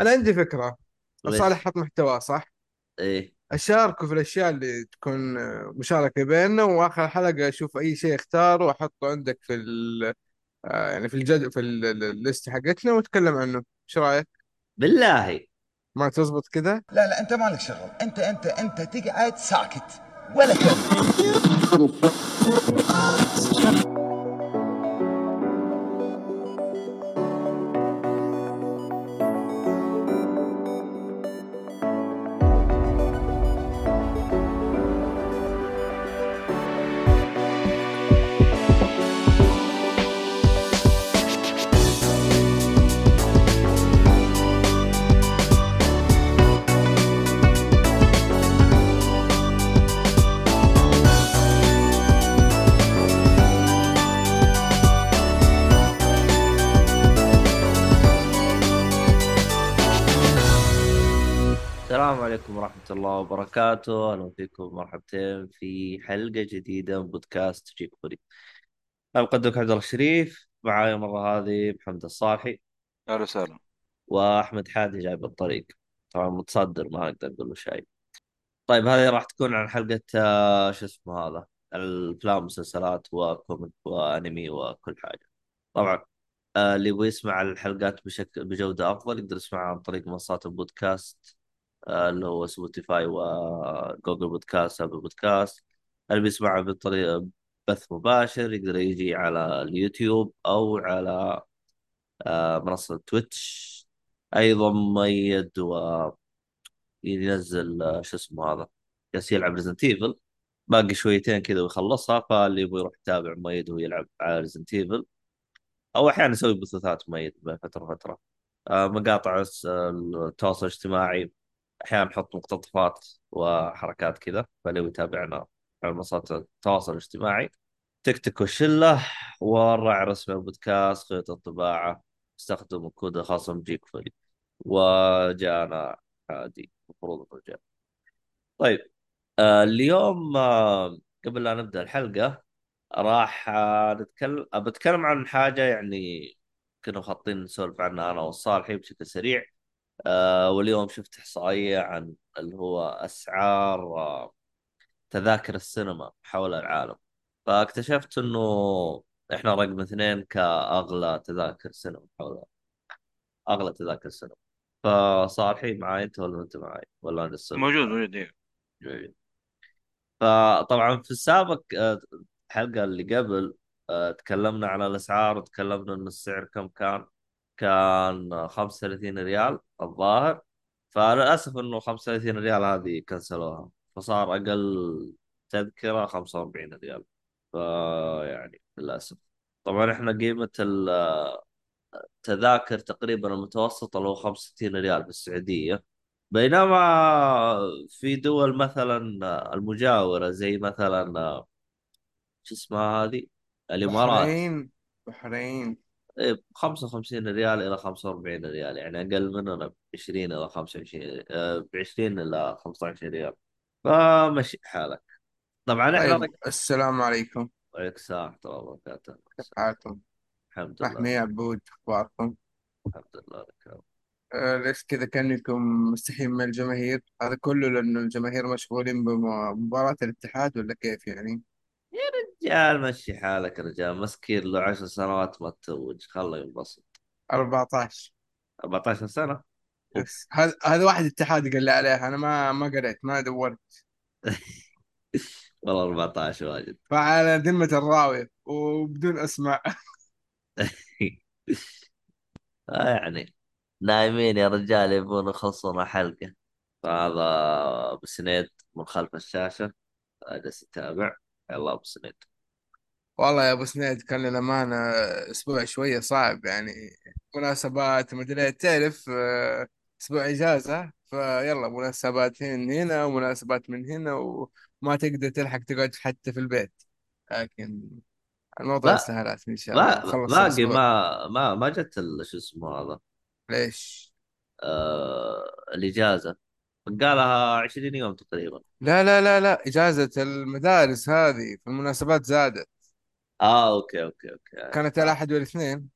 أنا عندي فكرة. صالح حط محتوى صح؟ إيه. أشاركه في الأشياء اللي تكون مشاركة بيننا وآخر حلقة أشوف أي شيء اختاره وأحطه عندك في ال آه، يعني في الجد في ال- ال- الليست حقتنا ونتكلم عنه. إيش رأيك؟ بالله. ما تزبط كذا لا لا أنت مالك شغل. أنت أنت أنت تقعد ساكت. ولا كلمه عليكم ورحمة الله وبركاته. أهلا فيكم مرحبتين في حلقة جديدة من بودكاست جيك بودي. أنا مقدمك عبد الله الشريف معاي المرة هذه محمد الصالحي. أهلا وسهلا. وأحمد حادي جاي بالطريق طبعا متصدر ما أقدر أقول له شيء. طيب هذه راح تكون عن حلقة آه، شو اسمه هذا؟ الأفلام والمسلسلات وكوميك وأنمي وكل حاجة. طبعا آه، اللي يبغى يسمع الحلقات بشكل بجودة أفضل يقدر يسمعها عن طريق منصات البودكاست اللي هو سبوتيفاي وجوجل بودكاست أبل بودكاست اللي بيسمعها بطريقة بث مباشر يقدر يجي على اليوتيوب أو على آه، منصة تويتش أيضا مؤيد وينزل آه، شو اسمه هذا جالس يلعب Resident Evil باقي شويتين كذا ويخلصها فاللي يبغى يروح يتابع مؤيد وهو يلعب على Resident Evil أو أحيانا أسوي بثوثات مؤيد بين فترة. وفتره آه، مقاطع التواصل الاجتماعي أحيانا نحط مقتطفات وحركات كذا فلو يتابعنا على منصات التواصل الاجتماعي. تيك توك والشلة والراعي الرسمي البودكاست خيط الطباعة استخدم الكود الخاص ب Geek فولي وجانا عادي المفروض إنه طيب آه، اليوم آه، قبل لا نبدأ الحلقة راح آه، نتكلم بتكلم عن حاجة يعني كنا مخططين نسولف عنها أنا والصالحي بشكل سريع. آه واليوم شفت إحصائية عن اللي هو أسعار آه تذاكر السينما حول العالم. فاكتشفت إنه إحنا رقم اثنين كأغلى تذاكر سينما حول أغلى تذاكر سينما. فصالحي معاي أنت ولا أنت معاي؟ ولا أنا السبب موجود موجود إيه. فطبعا في السابق آه، الحلقة اللي قبل آه، تكلمنا عن الأسعار وتكلمنا ان السعر كم كان. كان 35 ريال الظاهر فللأسف إنه 35 ريال هذه كنسلوها فصار أقل تذكرة 45 ريال فيعني للأسف. طبعا إحنا قيمة التذاكر تقريبا المتوسطة اللي هو 65 ريال في السعوديه بينما في دول مثلا المجاورة زي مثلا شو اسمها هذه؟ الإمارات. بحرين بحرين. 55 ريال إلى 45 ريال يعني أقل مننا ب 20 إلى 25 ب 20 إلى 15 ريال. فمشي حالك. طبعا إحنا طيب. السلام عليكم. عليك السلام ورحمة الله وبركاته. كيف حالكم الحمد لله. محمي عبود أخباركم؟ الحمد لله لك آه ليش كذا؟ كأنكم مستحيين من الجماهير. هذا كله لأنه الجماهير مشغولين بمباراة الاتحاد ولا كيف يعني؟ رجال مشي حالك يا رجال مسكين له 10 سنوات ما تتوج خله ينبسط. 14 14 سنة؟ هذا هذا واحد اتحاد قال لي عليه أنا ما ما قريت ما دورت. والله 14 واجد. فعلى ذمة الراوية وبدون أسماء. آه يعني نايمين يا رجال يبون يخلصون حلقة فهذا أبو سنيد من خلف الشاشة. جالس يتابع يلا أبو سنيد. والله يا أبو سنيد كان للأمانة أسبوع شوية صعب يعني. مناسبات مدري تعرف آه، أسبوع إجازة فيلا مناسبات من هنا ومناسبات من هنا وما تقدر تلحق تقعد حتى في البيت. لكن الموضوع لا سهلات إن شاء الله نخلص باقي الأسبوع. ما ما ما جت ال- شو اسمه هذا؟ ليش؟ آه الإجازة. قالها 20 يوم تقريبا. لا لا لا لا إجازة المدارس هذه في المناسبات زادت. آه okay okay okay كانت آه. الأحد والاثنين.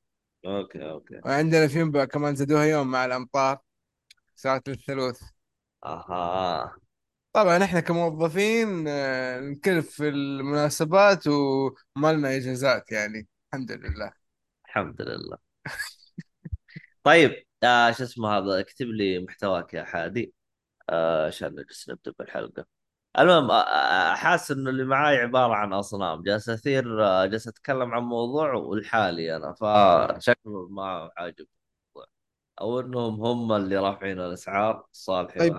okay okay. وعندنا في ينبع كمان زادوها يوم مع الأمطار. ساعة الثلوث. أها. طبعا إحنا كموظفين آه، نكلف في المناسبات وما لنا اجازات يعني. الحمد لله. الحمد لله. طيب آه شو اسمه هذا؟ اكتب لي محتواك يا حادي. آه عشان نجلس نبدأ بالحلقة. المهم حاسس إنه اللي معاي عبارة عن أصنام. جالس أثير جالس أتكلم عن موضوع والحالي أنا فشكله ما عاجب. أو إنهم هم اللي رافعين الأسعار صالحي طيب.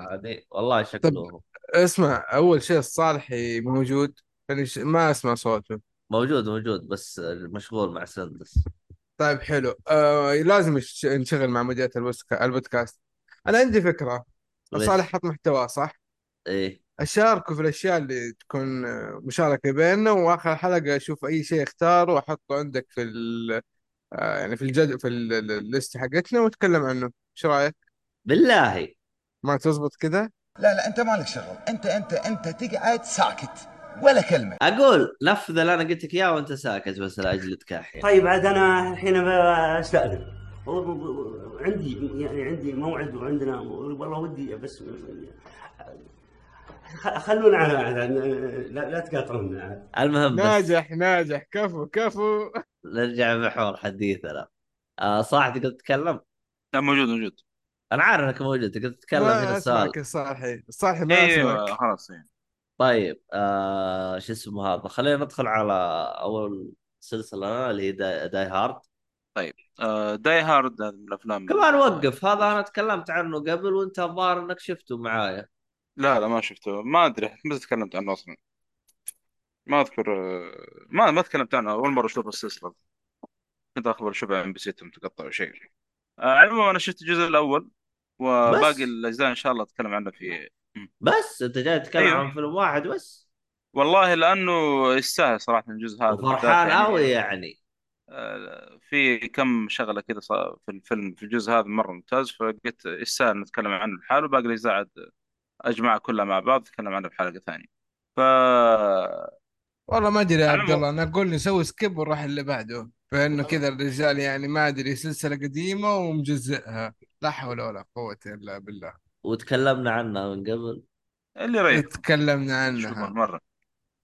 والله طيب شكلهم. اسمع أول شيء الصالحي موجود. يعني ما أسمع صوته. موجود موجود بس مشغول مع سندس. طيب حلو. آه لازم نش- نشغل مع مديرة البودكا- البودكاست. أنا عندي فكرة. صالح حط محتوى صح؟ إيه. أشاركه في الأشياء اللي تكون آه، مشاركة بيننا وآخر حلقة أشوف أي شيء اختاره وأحطه عندك في ال آه يعني في الجد في ال- ال- الليست حقتنا ونتكلم عنه. إيش رأيك؟ بالله. ما تزبط كذا لا لا أنت مالك شغل. أنت أنت أنت تقعد ساكت ولا كلمة. أقول نفذ اللي أنا قلت لك إياه وأنت ساكت بس لاجل تكحي طيب عاد أنا الحين والله عندي يعني عندي موعد وعندنا والله ودي بس خلونا على على- لا, لا تقاطعونا. المهم بس. ناجح ناجح. كفو كفو. نرجع محور حديثنا آه صاحبي تقدر تتكلم؟ لا موجود موجود. أنا عارف إنك موجود. تقدر تتكلم هنا السؤال الصالحي الصالحي ما أيوه أسمعك. خلاص إيه. طيب آه شو اسمه هذا؟ خلينا ندخل على أول سلسلة اللي هي Die, Die Hard. طيب آه Die Hard من الأفلام كمان وقف. هذا أنا تكلمت عنه قبل وانت الظاهر إنك شفته معايا. لا لا ما شفته. ما أدري متى تكلمت عنه أصلا. ما أذكر ما ما تكلمت عنه. أول مرة أشوف السلسلة. كنت أخبر اشوفها ام بي سي متقطع أو شيء. آه على العموم أنا شفت الجزء الأول وباقي بس. الأجزاء إن شاء الله أتكلم عنها في. بس أنت جاي تتكلم أيوه. عن فيلم واحد بس. والله لأنه يستاهل صراحة الجزء هذا. وفرحان قوي يعني. يعني. آه، في كم شغلة كذا في الفيلم في الجزء هذا مرة ممتاز فقلت يستاهل نتكلم عنه لحاله. باقي الأجزاء عاد اجمعها كلها مع بعض نتكلم عنها بحلقه ثانية. ف والله ما أدري يا عبد الله أنا أقول نسوي سكيب ونروح اللي بعده فإنه كذا الرجال يعني ما أدري سلسلة قديمة ومجزئها لا حول ولا قوة إلا بالله. وتكلمنا عنها من قبل. اللي يريحكم تكلمنا عنها. مره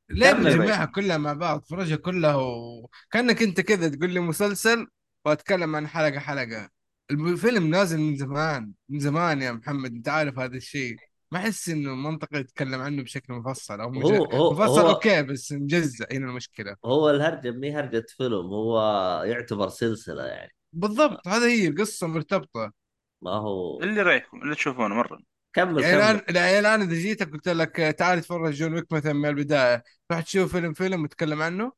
ليه يريحكم كلها مع بعض؟ فرجها كلها وكانك أنت كذا تقول لي مسلسل وأتكلم عن حلقة حلقة. الفيلم نازل من زمان من زمان يا محمد أنت عارف هذا الشيء. ما احس إنه منطقي يتكلم عنه بشكل مفصل أو مج... هو هو مفصل هو okay بس مجزء هنا المشكلة؟ هو الهرجة مي هرجة فيلم هو يعتبر سلسلة يعني. بالضبط هذا هي القصة مرتبطة. ما هو اللي يريحكم اللي تشوفونه مرة. كمل يعني كمل. الان يعني الان إذا جيتك قلت لك تعال تفرج John Wick مثلا من البداية راح تشوف فيلم فيلم وتتكلم عنه؟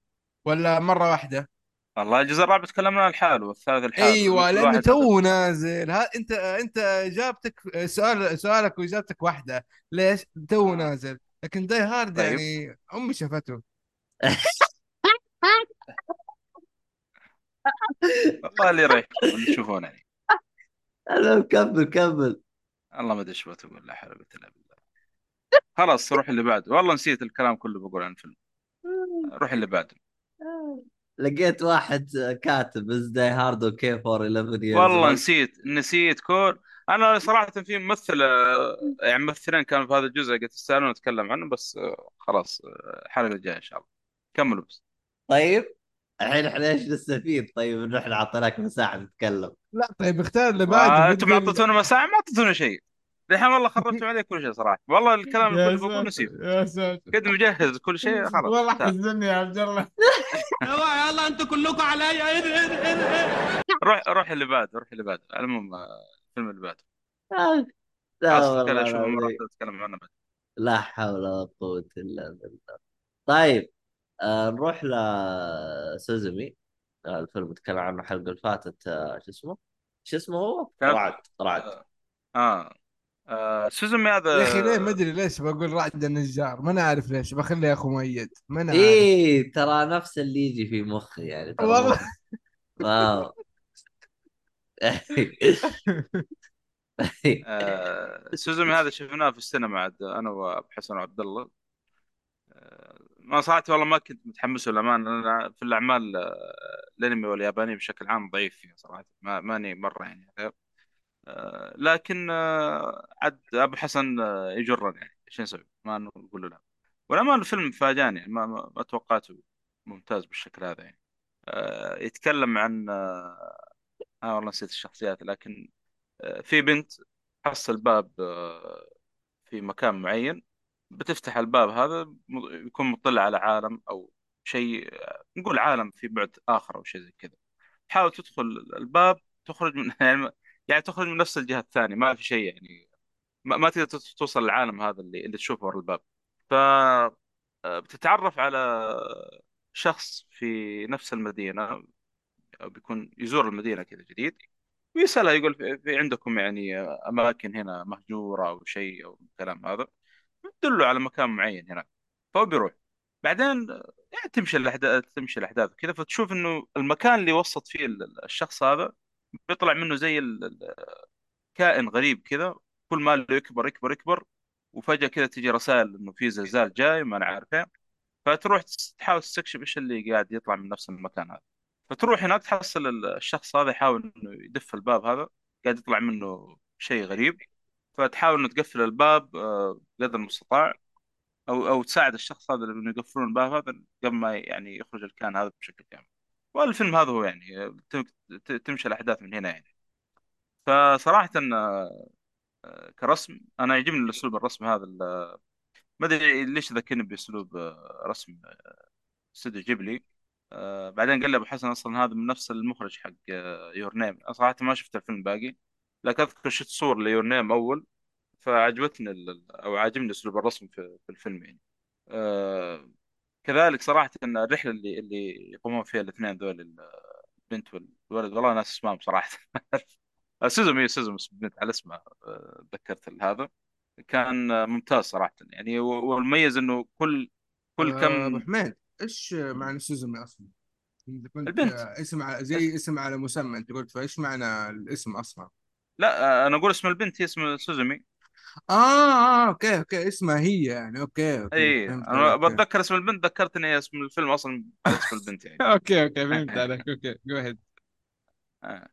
ولا مرة واحدة؟ والله الجزء الرابع تكلمنا عن الحال والثالث الحال أيوه لأنه تو نازل. ها أنت أنت إجابتك سؤال سؤالك وإجابتك واحدة. ليش؟ تو نازل. لكن Die Hard طيب. يعني أمي شافته. والله اللي يريحكم اللي تشوفونه يعني. أنا كمل كمل. الله ما أدري إيش بتقول لا حول ولا قوة إلا بالله. خلاص روح اللي بعده. والله نسيت الكلام كله بقول عن الفيلم. روح اللي بعده. لقيت واحد كاتب is Die Hard okay for 11 years والله نسيت نسيت كل أنا صراحة في ممثل آه، يعني ممثلين كانوا في هذا الجزء قلت يستاهلون نتكلم عنه بس آه، خلاص آه، الحلقة الجاية إن شاء الله. كملوا بس. طيب؟ الحين إحنا إيش نستفيد؟ طيب انه إحنا اعطيناك مساحة تتكلم لا طيب اختار اللي بعده ما بتقول اعطيتونا مساحة؟ ما اعطيتونا شيء. الحين والله خربتوا عليه كل شيء صراحة. والله الكلام اللي كله بقول ساتر نسيت. يا ساتر. قد مجهز كل شيء خلاص. والله. حزني يا عبد الله. يلا أنتوا كلكم ده روح روح اللي بعده روح اللي بعده. المهم آه، الفيلم اللي بعده. آه، اتكلم عنه بعد. لا حول ولا قوة إلا بالله. طيب آه نروح لسوزمي آه الفيلم تكلم عنه الحلقة اللي فاتت آه شو اسمه؟ شو اسمه هو؟ رعد رعد. آه. آه. سوزومي هذا يا أخي ليه ما أدري ليش بقول رعد النجار ما أنا عارف ليش بخلي يا أخو مؤيد ما أنا عارف إيه ترى نفس اللي يجي في مخي يعني والله wow آه. سوزومي هذا شفناه في السينما عاد أنا وابو حسن وعبد الله آه. ما صراحة والله ما كنت متحمس للامانه أنا في الأعمال آه، الأنمي والياباني بشكل عام ضعيف فيها صراحة ما ماني مرة يعني لكن آه، عاد أبو حسن آه، يجرني يعني. إيش نسوي؟ ما نقول له. لا والأمان الفيلم فاجأني يعني ما, ما, توقعته ممتاز بالشكل هذا يعني. آه، يتكلم عن آه آه والله نسيت الشخصيات لكن آه في بنت تحصل باب آه في مكان معين بتفتح الباب هذا يكون مطلع على عالم أو شيء آه، نقول عالم في بعد آخر أو شيء زي كذا. تحاول تدخل الباب تخرج من يعني يعني تخرج من نفس الجهة الثانية ما في شيء يعني. ما, ما تقدر توصل للعالم هذا اللي اللي تشوفه ورا الباب. ف آه، بتتعرف على شخص في نفس المدينة أو بيكون يزور المدينة كذا جديد ويسألها يقول في عندكم يعني أماكن هنا مهجورة أو شيء أو الكلام هذا؟ تدله على مكان معين هناك. فهو بيروح. بعدين يعني تمشي الأحداث تمشي الأحداث كذا فتشوف إنه المكان اللي وسط فيه ال- الشخص هذا بيطلع منه زي كائن غريب كذا كل ما له يكبر يكبر يكبر وفجأة كذا تجي رسائل إنه في زلزال جاي ما أنا عارف فتروح تحاول تستكشف إيش اللي قاعد يطلع من نفس المكان هذا. فتروح هناك تحصل ال- الشخص هذا يحاول إنه يدف الباب هذا قاعد يطلع منه شيء غريب. فتحاول إنه تقفل الباب آه، قدر المستطاع أو أو تساعد الشخص هذا إنه يقفلون الباب هذا قبل ما يعني يخرج الكائن هذا بشكل كامل. والفيلم هذا هو يعني آه، تمشي الأحداث من هنا يعني. فصراحة آه، كرسم أنا يعجبني الأسلوب الرسم هذا ما أدري ليش ذكرني بأسلوب آه، رسم استوديو جيبلي. آه بعدين قال لي أبو حسن أصلا هذا من نفس المخرج حق Your Name صراحة ما شفت الفيلم باقي لكن أذكر شفت صور ل Your Name أول فعجبتني أو عاجبني أسلوب الرسم في, في الفيلم يعني. آه كذلك صراحة إن الرحلة اللي اللي يقومون فيها الاثنين ذول البنت والولد والله ناس اسمهم صراحة سوزومي سوزومي البنت على اسمها آه، تذكرت هذا كان ممتاز صراحة يعني والمميز إنه كل كل آه، أبو كم حميد إيش معنى سوزومي أصلا؟ انت قلت البنت آه، اسم زي اسم على مسمى أنت قلت فإيش معنى الاسم أصلا؟ لا أنا أقول اسم البنت هي اسم سوزومي آه آه okay okay اسمها هي يعني. okay okay اي فهمت أنا عليك بتذكر اسم البنت ذكرت ان هي اسم الفيلم أصلا اسم البنت يعني. okay okay فهمت عليك okay go ahead آه.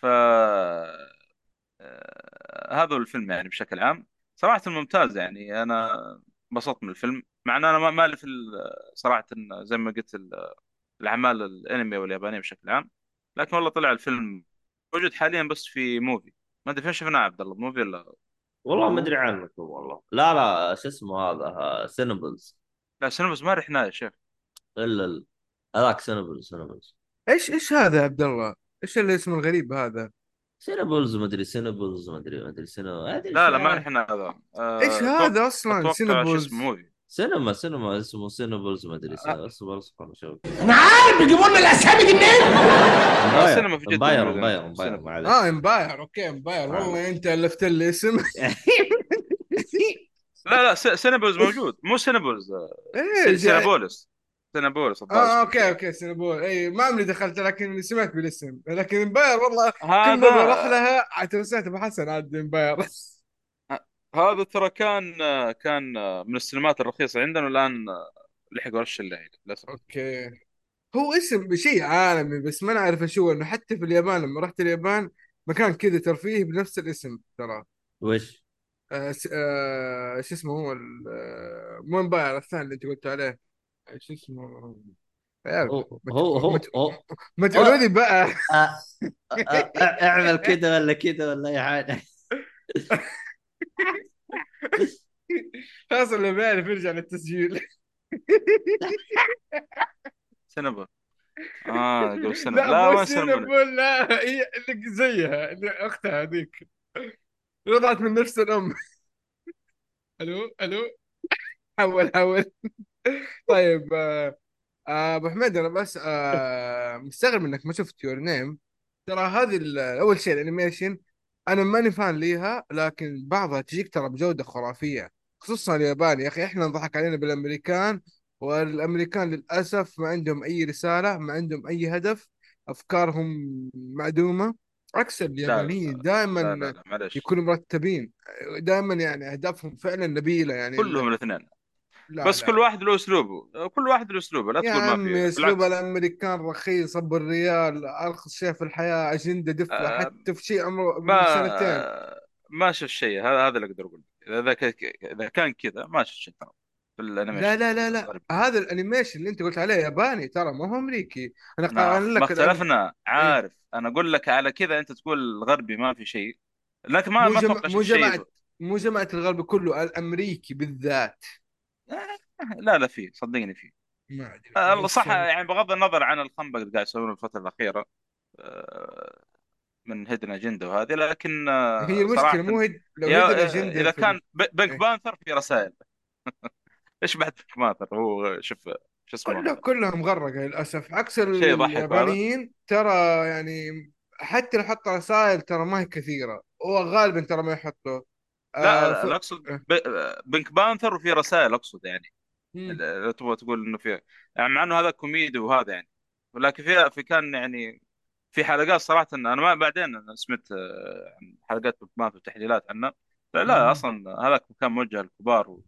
ف آه، هذا هو الفيلم يعني بشكل عام. صراحة ممتاز يعني أنا انبسطت من الفيلم مع إن أنا ما مالي في ال- صراحة زي ما قلت ال- الأعمال الأنمي واليابانية بشكل عام لكن والله طلع الفيلم موجود حاليا بس في موفي ما أدري فين شفناه عبد الله موفي ولا والله ما أدري عنكم والله. لا لا شو اسمه هذا؟ سينبلز لا سينما ما رحنا يا شيخ. إلا ال- هذاك سينبلز سينبلز إيش إيش هذا يا عبد الله؟ إيش الاسم الغريب هذا؟ سينبلز ما أدري سينبلز ما أدري ما أدري ادري لا لا ما. رحنا هذا. إيش أه هذا أصلا؟ اسمه موفي سينما سينما اسمه سينبلز ما أدري آه. اصبر اصبر شوف أنا عارف بيجيبوا لنا الأسامي دي منين؟ السينما في جدة امباير. امباير امباير. معلش آه امباير أوكي امباير. والله أنت ألفت لي اسم. لا لا س- سينابولز موجود. مو سينابولز. إيه س- جاي- سينابولس سينابولس آه. أوكي أوكي سينابول إي ما عمري دخلت لكن سمعت بالاسم. لكن امباير والله كل ما بروح لها تنسيت ابو حسن عاد امباير. هذا ترى كان كان من السينمات الرخيصة عندنا والآن لحقوا رش الليل للأسف. أوكي. هو اسم شيء عالمي بس ما نعرف إيش هو انه حتى في اليابان لما رحت اليابان مكان كذا ترفيه بنفس الاسم ترى. وش؟ آه س- آه شو اسمه هو ال- آه، مو امباير الثاني اللي أنت قلت عليه. آه، شو اسمه؟ يا هو هو هو, ما ت- هو. ما تقولوا لي بقى. آه، آه، آه، أعمل كذا ولا كذا ولا أي حاجة. خلاص اللي بيعرف يرجع للتسجيل. سينابول آه قبل سينما لا سينابول سينابول لا هي اللي زيها اللي أختها هذيك. رضعت من نفس الأم. ألو ألو. حول حول. طيب آه، آه، أبو حميد أنا بس آه، مستغرب إنك ما شفت Your Name ترى هذه أول شيء ال animation أنا ماني fan ليها لكن بعضها تجيك ترى بجودة خرافية. خصوصا اليابان يا أخي إحنا انضحك علينا بالأمريكان والأمريكان للأسف ما عندهم أي رسالة ما عندهم أي هدف أفكارهم معدومة. عكس اليابانيين دائما يكونوا مرتبين. دائما يعني أهدافهم فعلا نبيلة يعني. كلهم الاثنين. لا بس لا. كل واحد له أسلوبه. كل واحد له أسلوبه لا تقول ما في. أسلوب الأمريكان رخيص أبو الريال أرخص شيء في الحياة أجندة دفله آه، حتى في شيء عمره ما سنتين. ما شفت شيء. هذا هذا اللي أقدر أقول إذا إذا كان كذا ما شفت شيء ترى في الأنيميشن. لا لا لا لا. الغربي. هذا الأنيميشن اللي أنت قلت عليه ياباني ترى ما هو أمريكي. أنا ما قارن ما لك الأني- اختلفنا. عارف. أنا أقول لك على كذا أنت تقول الغربي ما في شيء. لكن ما مو ما أتوقع مو جماعة مو جماعة الغرب كله الأمريكي بالذات. لا لا في صدقني في ما أدري آه، صح يعني يعني بغض النظر عن الخنبق اللي قاعد يسوونه الفترة الأخيرة آه، من هيدن اجنده وهذه لكن آه، هي المشكلة صراحة مو هيد لو يا- هيد الاجنده إذا في كان ب- بينك إيه. بانثر في رسائل. إيش بعد بينك بانثر هو شوف شو اسمه؟ كله كلها مغرقه للأسف. عكس شيء يضحك اليابانيين ترى يعني حتى لو حط رسائل ترى ما هي كثيرة. وغالبا ترى ما يحطوا. لا آه ف... أقصد آه. ب- Pink Panther وفي رسائل أقصد يعني. لو تبغى تقول إنه في يعني مع إنه هذا كوميدي وهذا يعني ولكن في في كان يعني في حلقات صراحة أنا ما بعدين أنا سمعت آه، حلقات Pink Panther وتحليلات عنه لا, لا. أصلا هذاك كان موجه للكبار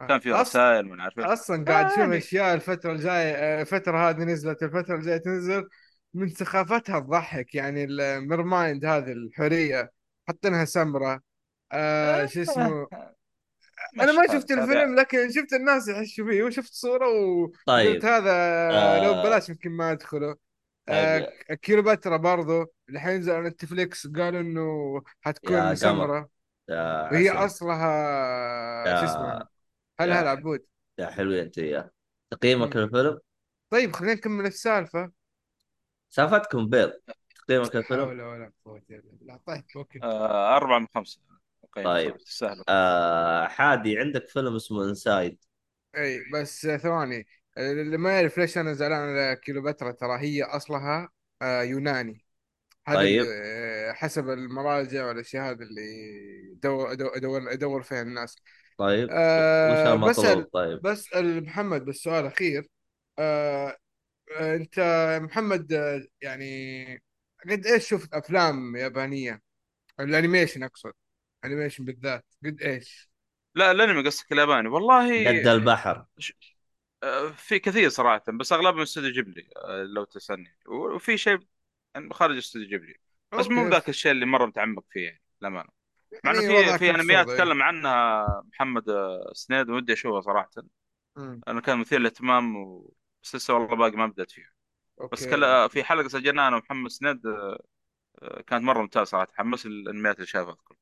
وكان في أص... رسائل من عارف. أصلا قاعد أشوف يعني أشياء الفترة الجاية آه، الفترة هذه نزلت الفترة الجاية تنزل من سخافتها تضحك يعني ال mermaid هذه الحوريه حاطينها سمراء آه شو اسمه؟ أنا ما شفت الفيلم لكن شفت الناس يحشوا فيه وشفت صورة وقلت طيب. هذا لو آه ببلاش يمكن ما أدخله. طيب. آه كيلوباترا برضو. اللي حينزل على نتفليكس قالوا إنه يا حتكون يا وهي أصلها شو اسمه؟ يا هلا هلا يا عبود؟ يا حلوين أنت وياه تقييمك. للفيلم؟ طيب خلينا نكمل السالفة. سالفتكم بيض. تقييمك لا للفيلم حول ولا قوة إلا بالله. طيب okay. آه، أربعة من خمسة. قيم طيب تستاهل آه حادي عندك فيلم اسمه Inside إي بس ثواني اللي ما يعرف ليش أنا زعلان على كيلوباترا ترى هي أصلها آه يوناني. هذا طيب. آه، حسب المراجع والأشياء هذا اللي ادور ادور ادور فيها الناس. طيب وش المطلوب بسأل طيب. بسأل محمد بس سؤال أخير. أه آه، أنت محمد آه، يعني قد إيش شفت أفلام يابانية؟ ال animation أقصد. animation بالذات. قد إيش؟ لا الانمي قصدك الياباني. والله قد البحر. ش- آه، في كثير صراحة بس أغلبهم استوديو جيبلي آه، لو تسألني. وفي شيء يعني خارج استوديو جيبلي. بس مو ذاك الشيء اللي مرة متعمق فيه يعني للأمانة. مع إنه يعني في في أنميات إيه تكلم عنها محمد آه، سنيد ودي أشوفها صراحة. مم. أنا كان مثير للاهتمام و... بس لسه والله باقي ما بدأت فيها. بس okay. كلا okay في حلقة سجلناها أنا ومحمد سنيد آه، كانت مرة ممتازة صراحة. حمس الأنميات اللي شافها. اذكر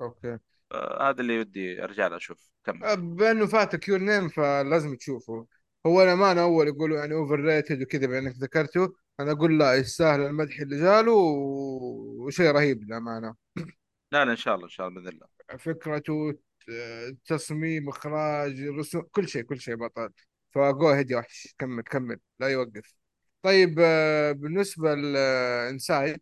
okay. آه، هذا اللي ودي ارجع له أشوف. كمل. أه، بأنه فاتك Your Name فلازم تشوفه. هو الأمانة أول يقولوا يعني overrated وكذا بأنك ذكرته أنا أقول لا يستاهل المدح اللي جاله وشيء رهيب للأمانة. لا لا إن شاء الله إن شاء الله بإذن الله. فكرته آه، تصميم إخراج رسوم كل شيء كل شيء بطل. ف go ahead يا وحش. كمل كمل. لا يوقف. طيب آه، بالنسبة ل Inside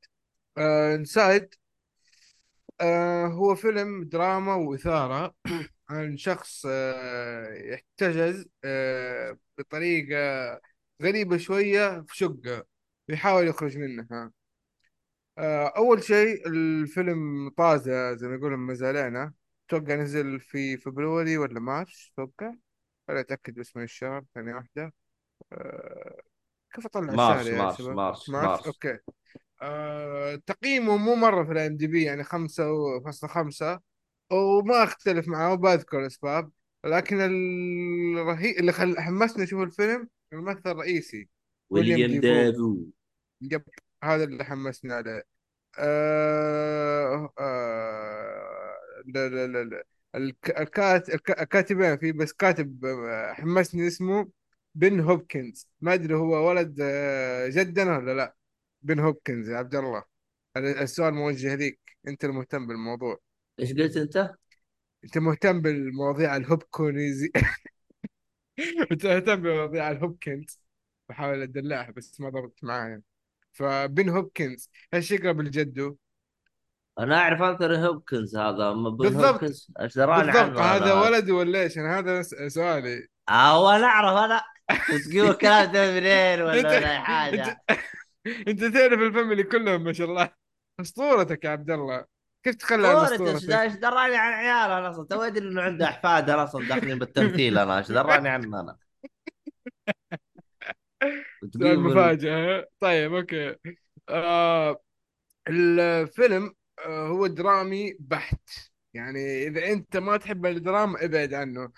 Inside هو فيلم دراما وإثارة. عن شخص آه، يحتجز آه، بطريقة غريبة شوية في شقة بيحاول يخرج منها. آه، أول شيء الفيلم طازة زي ما يقولون ما زالنا. أتوقع نزل في فبراير ولا مارس؟ أتوقع ولا أتأكد باسم الشهر ثانية واحدة. آه، كيف أطلع الشهر مارس يا مارس شباب؟ مارس مارس؟ مارس. okay. آه، تقييمه مو مرة في ال IMDb يعني خمسة فاصلة خمسة وما أختلف معه وبذكر الأسباب لكن الرهيب اللي خل... حمسني أشوف الفيلم الممثل الرئيسي ويليام دافو. يب هذا اللي حمسني عليه. آه آه لا لا لا لا. الك- الكات الك- الكاتبين في بس كاتب آه، حمسني اسمه بن هوبكنز. ما أدري هو ولد آه، جدنا ولا لا. بن هوبكنز يا عبد الله. السؤال موجه ليك. أنت المهتم بالموضوع. إيش قلت أنت؟ أنت مهتم بالمواضيع الهوبكونيزي أنت مهتم بمواضيع الهوبكنز. بحاول أدلعها بس ما ضبطت معايا فبن هوبكنز إيش يقرب لجده أنا أعرف انثوني هوبكنز هذا أما بن بالضبط. هوبكنز إيش دراني بالضبط. هذا؟ أنا ولد ولا إيش؟ أنا هذا سؤالي. آه وأنا أعرف أنا. تقول الكلام ده منين ولا ولا انت حاجة. انت تعرف ال family كلهم ما شاء الله. اسطورتك يا عبد الله. كيف تخلى عن اسطورتك؟ إيش دراني عن عياله أنا أصلا؟ تو أدري إنه عنده أحفاد أنا أصلا داخلين بالتمثيل أنا إيش دراني عنه أنا؟ سؤال مفاجأة. طيب okay. آه الفيلم آه هو درامي بحت. يعني إذا أنت ما تحب الدراما ابعد عنه.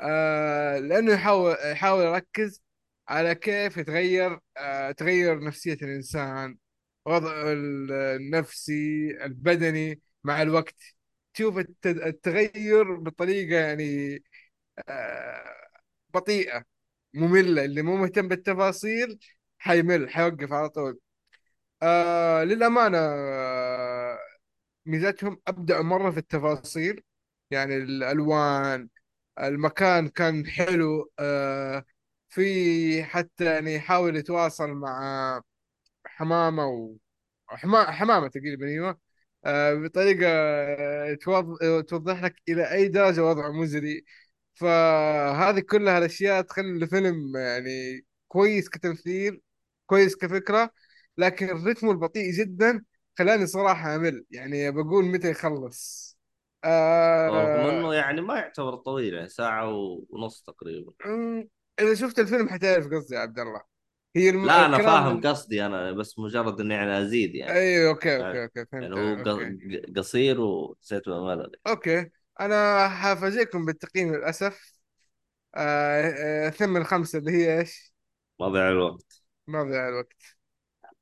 آه لأنه يحاول يحاول يركز على كيف يتغير آه تغير نفسية الإنسان وضعه ال- النفسي البدني مع الوقت. تشوف الت- التغير بطريقة يعني آه بطيئة مملة. اللي مو مهتم بالتفاصيل حيمل حيوقف على طول. آه للأمانة آه ميزتهم أبدعوا مرة في التفاصيل. يعني الألوان المكان كان حلو آه في حتى يعني يحاول يتواصل مع حمامة و حما... حمامة تقريبا أيوه. آه بطريقة آه، توض... توضح لك إلى أي درجة وضعه مزري. فهذه كلها الأشياء تخلي الفيلم يعني كويس كتمثيل كويس كفكرة لكن الرتم البطيء جدا خلاني صراحة أمل. يعني بقول متى يخلص. رغم آه... إنه يعني ما يعتبر طويل يعني ساعة ونص تقريبا. إذا شفت الفيلم حتعرف قصدي يا عبد الله. هي الم... لا أنا فاهم ال... قصدي أنا بس مجرد إني يعني أزيد يعني. أيوه okay okay يعني okay يعني فهمت هو okay. ق- قصير وحسيت بملل okay أنا حفاجئكم بالتقييم للأسف. آه آه ثمن من خمسة اللي هي إيش؟ ما ضيع الوقت. ما ضيع الوقت.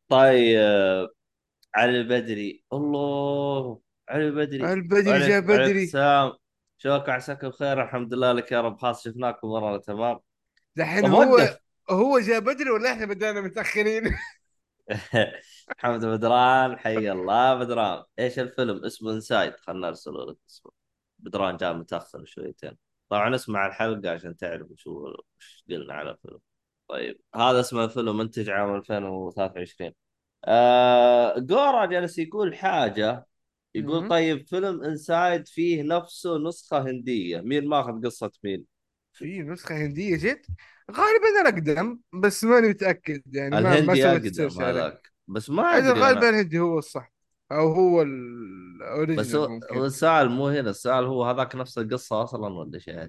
طيب آه، علي البدري. الله علي البدري. البدري جاء بدري. السلام. شوك عساك بخير الحمد لله لك يا رب. خلاص شفناكم مرة تمام. دحين هو هو جاء بدري ولا إحنا بدأنا متأخرين؟ محمد بدران حي الله بدران إيش الفيلم؟ اسمه انسايد خلنا نرسل لك اسمه. بدران جاء متأخر شويتين. طبعا اسمع الحلقة عشان تعرف شو قلنا على الفيلم. طيب هذا اسم الفيلم منتج عام 2023 آه جورا جالس يقول حاجة. يقول. طيب فيلم Inside فيه نفسه نسخة هندية. مين ماخذ قصة مين؟ في نسخة هندية جت غالبا الأقدم بس ماني متأكد يعني ما ما الهندي اقدم هذاك بس ما أدري غالبا أنا الهندي هو الصح أو هو بس ال original هو السؤال مو هنا السؤال هو هذاك نفس القصة أصلا ولا شيء؟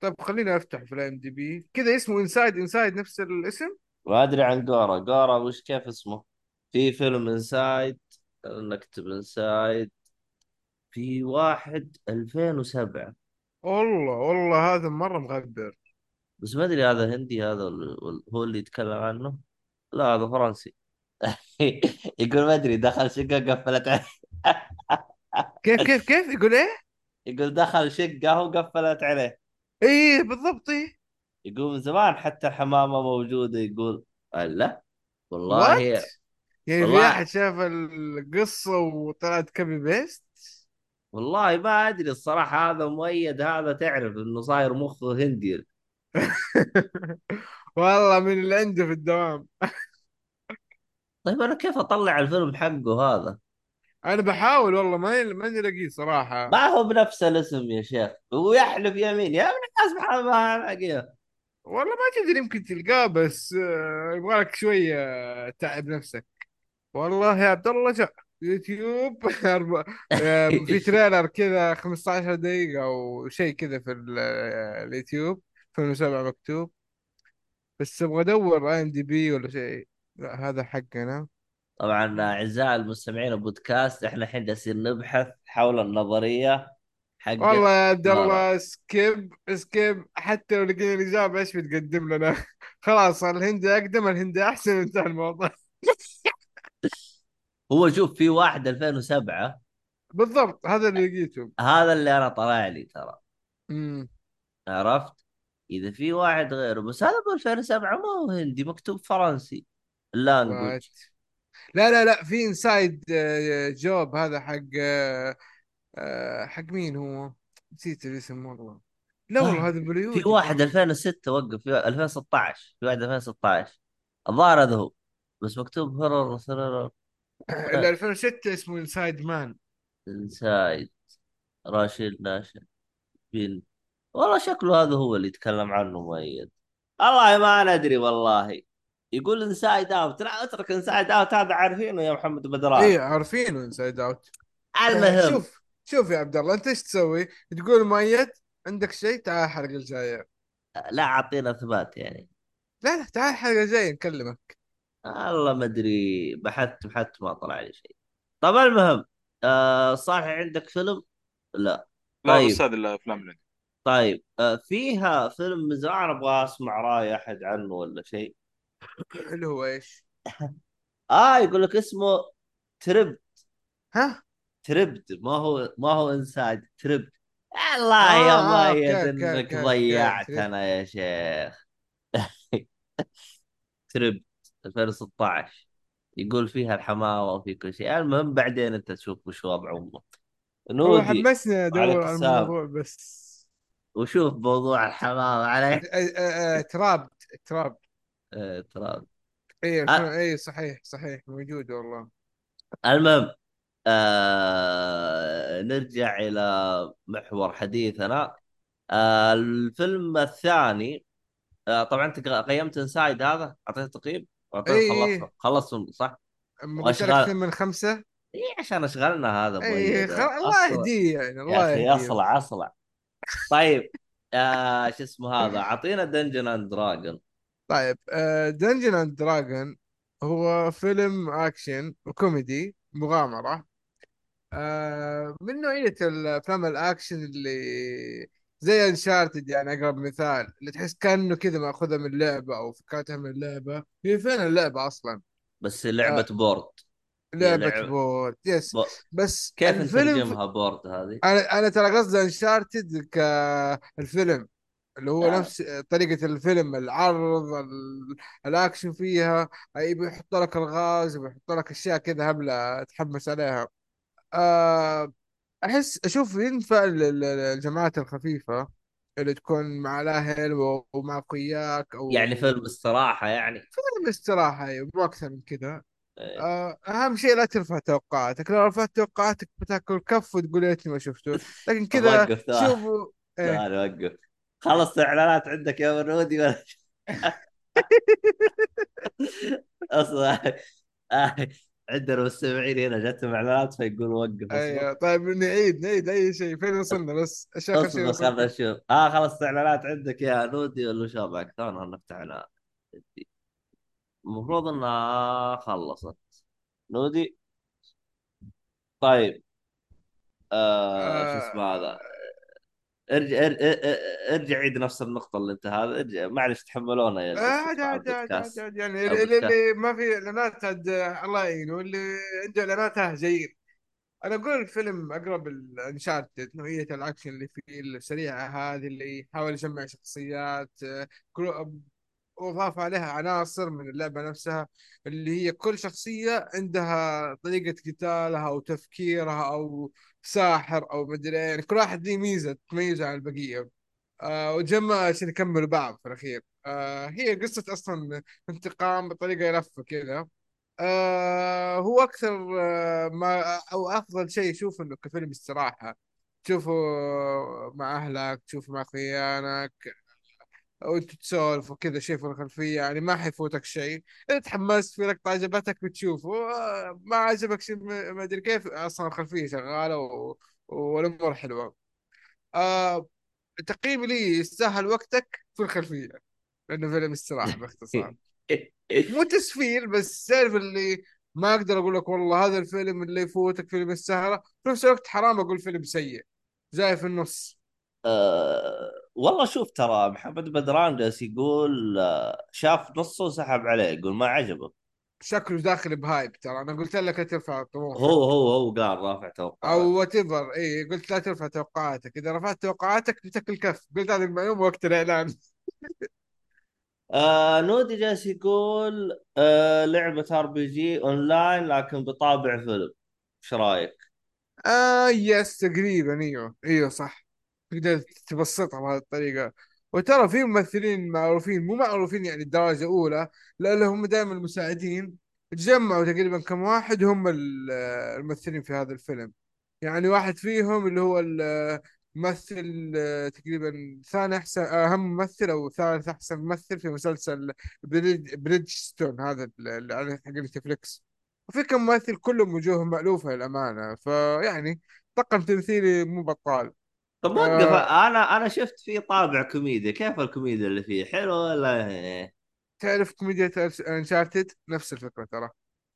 طيب خلينا أفتح في ال IMDb كذا اسمه Inside Inside نفس الاسم؟ ما أدري عن جورا جورا وش كيف اسمه؟ في فيلم Inside نكتب Inside في واحد 2007 والله والله هذا مرة مغبر بس ما أدري هذا هندي هذا هو اللي يتكلم عنه؟ لا هذا فرنسي. يقول ما أدري دخل شقة قفلت. عليه كيف كيف كيف؟ يقول إيه؟ يقول دخل شقة وقفلت عليه. إيه بالضبط إيه. يقول من زمان حتى الحمامة موجودة يقول لا والله يعني في احد شاف القصة وطلعت copy paste؟ والله ما أدري الصراحة هذا مؤيد هذا تعرف إنه صاير مخه هندي. والله من اللي عنده في الدوام. طيب أنا كيف أطلع الفيلم حقه هذا؟ أنا بحاول والله ما ماني لاقيه صراحة. ما هو بنفس الاسم يا شيخ. ويحلف يمين. يا ابن الناس ما ألاقيه. والله ما تدري يمكن تلقاه بس آه، يبغى لك شوية تعب نفسك. والله يا عبد الله جاء يوتيوب. آه، في trailer كذا 15 دقيقة أو شيء كذا في آه، اليوتيوب فيلم سبعة مكتوب. بس أبغى أدور IMDb ولا شيء. لا هذا حقنا. طبعا أعزائي المستمعين البودكاست إحنا الحين جالسين نبحث حول النظرية حقت والله يا عبد. الله skip skip حتى لو لقينا الإجابة إيش بتقدم لنا؟ خلاص الهندي أقدم الهندي أحسن انتهى الموضوع. هو شوف في واحد 2007 بالضبط هذا اللي لقيته. هذا اللي أنا طلع لي ترى. امم عرفت؟ إذا في واحد غيره بس هذا ب 2007 ما هو هندي مكتوب فرنسي. ال language. لا لا لا في Inside Job هذا حق آه، آه، حق مين هو؟ نسيت الاسم والله. لا والله آه، هذا بوليوودي في واحد 2006 وقف في 2016 في واحد 2016 الظاهر هذا هو بس مكتوب horror horror. ال 2006 اسمه Inside Man Inside راشد ناشر. بن. والله شكله هذا هو اللي يتكلم عنه مؤيد. والله ما ندري والله. يقول Inside Out لا أترك Inside Out هذا عارفينه يا محمد بدران إيه عارفينه Inside Out آه، المهم شوف شوف يا عبد الله أنت إيش تسوي؟ تقول مؤيد عندك شيء؟ تعال الحلقة الجايه لا أعطينا إثبات يعني. لا لا تعال الحلقة الجايه نكلمك. والله ما أدري بحثت بحثت ما طلع لي شيء. طب المهم آه صالح عندك فيلم؟ لا. لا طيب. بس هذه الأفلام اللي عندي. طيب آه فيها فيلم من زمان أبغى أسمع رأي أحد عنه ولا شيء؟ اللي هو إيش؟ آه يقول لك اسمه ترب ها؟ تربد ما هو ما هو انساج تربد الله آه، يا آه، أوكي، أوكي، إنك أوكي، ضيعتنا يا شيخ. تربد 2016 يقول فيها الحماوة وفي كل شيء. المهم بعدين أنت تشوف وش وضع امه هو نودي حمسني أدور على. الموضوع بس. وشوف موضوع آه، آه، تراب تراب. آه، ترى اي. اي صحيح صحيح موجود والله. المهم آه نرجع إلى محور حديثنا. آه الفيلم الثاني آه طبعا أنت قيمت Inside هذا؟ أعطيته تقييم؟ اعطيته إي. خلصته خلصته صح؟ قلت لك من خمسة اي عشان اشغلنا هذا اي خل... الله. يهديه يعني يا الله أخي يهديه أصلع أصلع طيب آه شو اسمه هذا أعطينا Dungeons and Dragons طيب Dungeons and Dragons هو فيلم أكشن وكوميدي مغامرة آه، من نوعية الأفلام الأكشن اللي زي Uncharted يعني أقرب مثال اللي تحس كأنه كذا مأخوذة من لعبة أو فكرتها من لعبة. هي فين اللعبة أصلا؟ بس لعبة آه. board لعبة board yes ب... بس كيف الفيلم نترجمها board هذه؟ أنا أنا ترى قصدي Uncharted كالفيلم اللي هو آه. نفس طريقة الفيلم العرض ال- الأكشن فيها. يبي يحط لك الغاز يبي يحط لك أشياء كذا هبلة تحمس عليها. آه، أحس أشوف ينفع الجماعات الخفيفة اللي تكون مع الاهل ومع اخوياك أو يعني فيلم استراحة يعني؟ فيلم استراحة أيوة، مو أكثر من كذا. إيه. آه، أهم شيء لا ترفع توقعاتك. لو رفعت توقعاتك بتاكل كف وتقول يا ريتني ما شفته لكن كذا. شوفوا إيه. تعال وقف. خلص إعلانات عندك يا ورودي ولا أصلا. آه، عندنا مستمعين هنا جتهم إعلانات فيقول وقف أيوه. طيب نعيد نعيد. أي شيء؟ فين وصلنا بس؟ آخر شيء اصبر خلنا. نشوف. آه خلص إعلانات عندك يا نودي ولا شو بعد ثواني نفتح إعلان. المفروض إنها خلصت. نودي؟ طيب. آه شو اسمه هذا؟ ارجع ار- ار- ار- ارجع عيد نفس النقطة اللي انت هذا. ارجع معلش تحملونا يا عادي يعني اللي, ما في اعلانات الله يعينه اللي عنده اعلانات جايين أنا أقول الفيلم أقرب ال Uncharted نوعية الأكشن اللي فيه السريعة هذه اللي يحاول يجمع شخصيات وأضاف عليها عناصر من اللعبة نفسها اللي هي كل شخصية عندها طريقة قتالها أو تفكيرها أو ساحر أو مدري. يعني كل واحد له ميزة تميزه عن البقية. آه وتجمع عشان يكملوا بعض في الأخير. آه هي قصة أصلا انتقام بطريقة لفه كذا آه هو أكثر آه ما أو أفضل شيء أشوف إنه كفيلم استراحه تشوفه مع أهلك تشوفه مع أخوانك. وانت تسولف وكذا شيء في الخلفية يعني ما حيفوتك شيء. إذا تحمست في لقطة عجبتك بتشوفه ما عجبك شيء ما أدري كيف. أصلا الخلفية شغالة و... والأمور حلوة. آه تقييمي لي يستاهل وقتك في الخلفية لأنه فيلم استراحة باختصار. مو تسفيل بس تعرف اللي ما أقدر أقول لك والله هذا الفيلم اللي يفوتك فيلم السهره في نفس الوقت حرام أقول فيلم سيء جاي في النص. آه والله شوف ترى محمد بدران جالس يقول آه شاف نصه وسحب عليه يقول ما عجبه. شكله داخل ب hype ترى. أنا قلت لك لا ترفع طموحك هو هو هو قال رافع توقعات أو whatever اي قلت لا ترفع توقعاتك. إذا رفعت توقعاتك بتاكل كف قلت هذه المعلومة وقت الإعلان. آه نودي جالس يقول آه لعبة RPG online لكن بطابع فيلم. إيش رأيك؟ آه yes تقريبا إيوه إيوه صح. تقدر تبسطها بهذه الطريقة. وترى في ممثلين معروفين مو معروفين يعني درجة أولى لا لا هم دائما المساعدين. تجمعوا تقريبا كم واحد هم ال- الممثلين في هذا الفيلم. يعني واحد فيهم اللي هو الممثل آه، تقريبا ثاني أحسن أهم ممثل أو ثالث أحسن ممثل في مسلسل بريد Bridgerton هذا اللي حق Netflix. وفي كم ممثل كلهم وجوههم مألوفة للأمانة. فيعني طاقم تمثيلي مو بطال. طب وقف آه. أنا أنا شفت فيه طابع كوميديا كيف الكوميديا اللي فيه؟ حلو ولا إيه؟ تعرف كوميديا انشارتد نفس الفكرة ترى.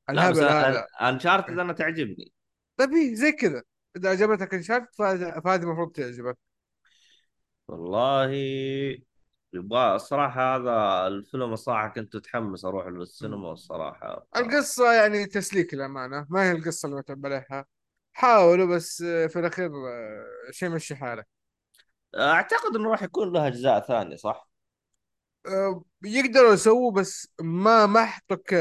لا بس الهبل هذا. انشارتد أنا تعجبني. طيب إيه، زي كذا. إذا عجبتك انشارتد فهذه المفروض تعجبك. والله يبغى الصراحة هذا الفيلم الصراحة كنت متحمس السينما الصراحة. ف... القصة يعني تسليك الأمانة ما هي القصة اللي متعب عليها. حاولوا بس آه، في الأخير آه، شيء مشي حاله أعتقد إنه راح يكون له أجزاء ثانية صح؟ آه، يقدروا يسووا بس ما ما حطوك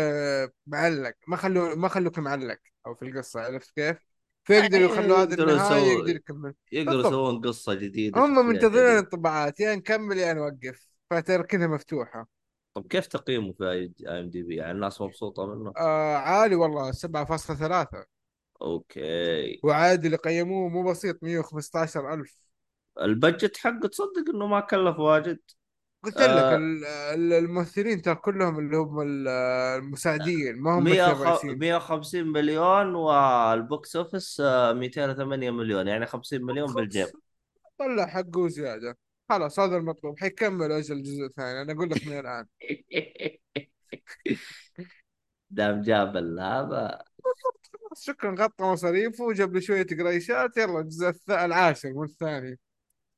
معلق ما خلوا ما خلوك معلق أو في القصة عرفت كيف؟ فيقدروا يخلوا يقدروا النهاية يقدر يكمل يقدروا يسوون قصة جديدة هم منتظرين الانطباعات يا نكمل يا نوقف فتركنها مفتوحة طب كيف تقييمه في اي ام دي بي؟ يعني الناس مبسوطة منه؟ آه عالي والله 7.3 Okay. وعاد اللي قيموه مو بسيط 115 ألف. ال budget حقه تصدق إنه ما كلف واجد. قلت لك آه. ال- ال- الممثلين ترى كلهم اللي هم ال- المساعدين ما هم 100 الممثلين وخ... الرئيسيين. 150 مليون وال box office آه، 208 مليون يعني 50 مليون بالجيب. طلع حقه زيادة. خلاص هذا المطلوب. حيكمل أجل الجزء الثاني أنا أقول لك من الآن. دام جاب هذا خلاص شكرا غطى مصاريفه وجاب لي شوية قريشات. يلا الجزء العاشر من الثاني.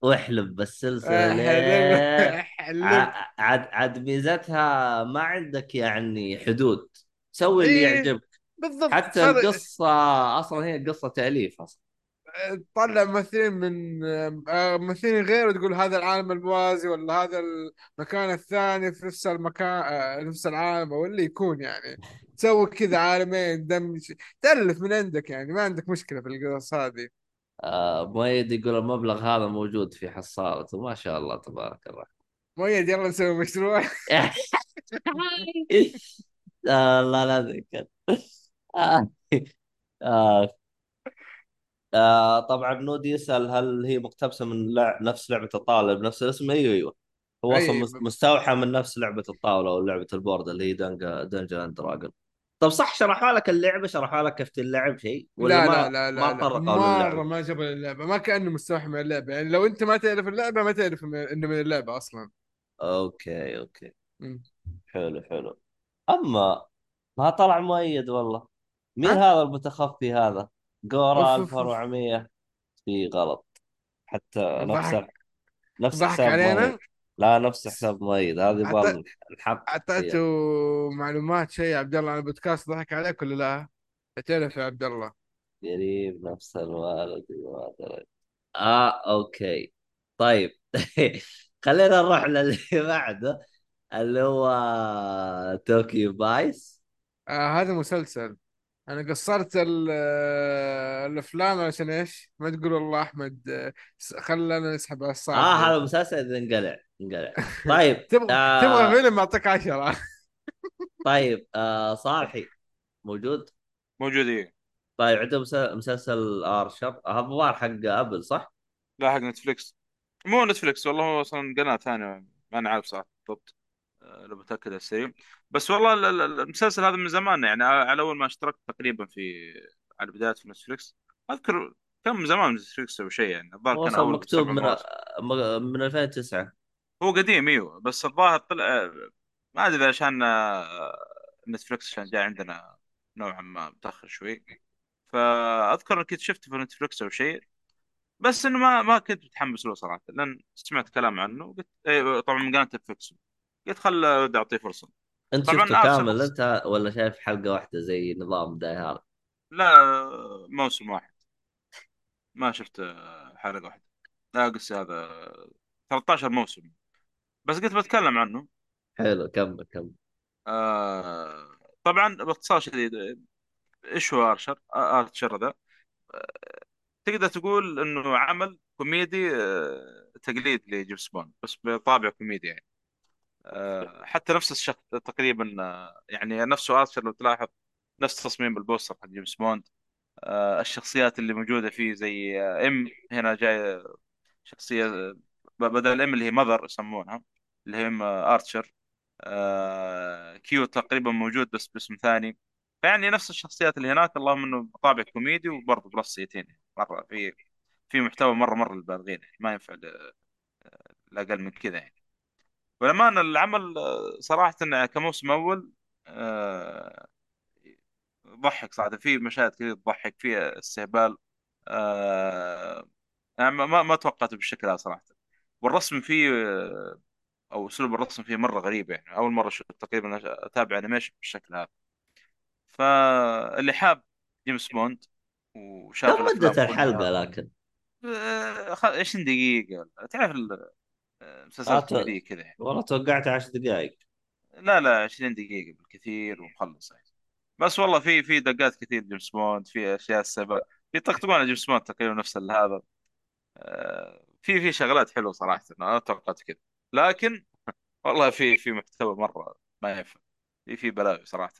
واحلب بالسلسلة. احلب عاد عاد ميزتها ما عندك يعني حدود. سوي اللي إيه يعجبك. بالضبط. حتى خل... القصة أصلا هي قصة تأليف أصلا. طلع ممثلين من آه، ممثلين غير وتقول هذا العالم الموازي ولا هذا المكان الثاني في نفس المكان آه، نفس العالم أو اللي يكون يعني. تسوي كذا عالمين دمج تألف من عندك يعني ما عندك مشكلة في القصص هذه. آه مؤيد يقول المبلغ هذا موجود في حصالته ما شاء الله تبارك الله مؤيد يلا نسوي مشروع. آه الله لا ذكر آه. آه. آه طبعا نودي يسأل هل هي مقتبسة من لع... نفس لعبة الطاولة بنفس الاسم؟ أيوه أيوه. هو أصلا مس- مستوحى من نفس لعبة الطاولة أو لعبة ال board اللي هي دنجا Dungeons and Dragons. طب صح شرحوا لك اللعبة؟ شرحوا لك كيف تلعب شيء؟ ولا لا ما لا لا ما لا. لا تطرقوا مرة للعبة ما جاب اللعبة ما كأنه مستوحى من اللعبة. يعني لو أنت ما تعرف اللعبة ما تعرف إنه من اللعبة أصلا. okay okay. حلو حلو. أما ما طلع مؤيد والله. مين؟ هذا المتخفي هذا؟ جورا أوف أوف أوف 1400 في غلط. حتى نفس ضحك. نفس ضحك حساب مؤيد. علينا لا نفس حساب مؤيد. هذه يبغى نحط أعطيته معلومات شيء عبد الله عن البودكاست ضحك عليك ولا لا؟ تعرف يا عبد الله. قريب نفس الوالد ما أدري. آه okay. طيب. خلينا نروح للي بعده اللي هو Tokyo Vice. آه هذا مسلسل. أنا قصرت ال- آه، الأفلام عشان إيش؟ ما تقول والله أحمد آه، س- خلنا نسحب على الصعب. آه. هذا مسلسل إذا انقلع انقلع. طيب تبغى آه تبغى فيلم أعطيك عشرة. طيب آه صالحي موجود؟ موجود إيه. طيب عنده مسل- مسلسل Archer هذا الظاهر حق Apple صح؟ لا حق Netflix. مو Netflix والله هو أصلا قناة ثانية ما أنا عارف صراحة بالضبط. آه، لو بتاكد على السريع بس والله ال- ال- المسلسل هذا من زمان يعني على أول ما اشتركت تقريبا في على البدايات في Netflix. أذكر كان من زمان Netflix أو شيء يعني الظاهر كان أول مكتوب من مواسم. من 2009 هو قديم إيوه. بس الظاهر طلع ما أدري عشان آه، Netflix عشان جاي عندنا نوعا ما متأخر شوي. فأذكر كنت شفته في Netflix أو شيء بس إنه ما ما كنت متحمس له صراحة. لأن سمعت كلام عنه وقلت إيه طبعا من قناة نتفليكس. قلت خل أعطيه فرصة. أنت شفته آه كامل أنت ولا شايف حلقة واحدة زي نظام Die Hard لا موسم واحد. ما شفت آه، حلقة واحدة. لا قصدي هذا 13 موسم. بس قلت بتكلم عنه. حلو كمل كمل. آه طبعا باختصار شديد إيش هو Archer؟ آه، Archer ذا. تقدر تقول إنه عمل كوميدي آه، تقليد لجيمس بوند بس بطابع كوميدي يعني. آه، حتى نفس الشخص تقريبا آه، يعني نفسه Archer لو تلاحظ نفس تصميم ال poster حق جيمس بوند. آه، الشخصيات اللي موجودة فيه زي آه، M هنا جاي شخصية آه، بدل M اللي هي Mother يسمونها اللي هي M آه، Archer آه، Q تقريبا موجود بس باسم ثاني. فيعني نفس الشخصيات اللي هناك اللهم إنه طابع كوميدي وبرضه بلسيتين مرة في في محتوى مرة مرة للبالغين يعني ما ينفع لأقل من كذا يعني. ولما العمل إنه كموسم أول آه، ضحك صراحة في مشاهد كثير تضحك فيها استهبال آه، يعني ما ما توقعته بالشكل هذا صراحة. والرسم فيه آه، أو أسلوب الرسم فيه مرة غريب يعني مرة أشوف تقريبا أتابع animation بالشكل هذا. فاللي حاب جيمس بوند وشاف كم مدة الحلقة لكن؟ آه، خ- 20 دقيقة تعرف ال- مسلسلات كوميدية كذا يعني. والله توقعت عشر دقائق لا لا 20 دقيقة بالكثير ومخلص يعني بس والله في في دقات كثير جيمس بوند في أشياء السبب. يطقطقون على جيمس بوند تقريبا نفس هذا آه، في في شغلات حلوة صراحة أنا توقعت كذا لكن والله في في محتوى مرة ما ينفع في في بلاوي صراحة.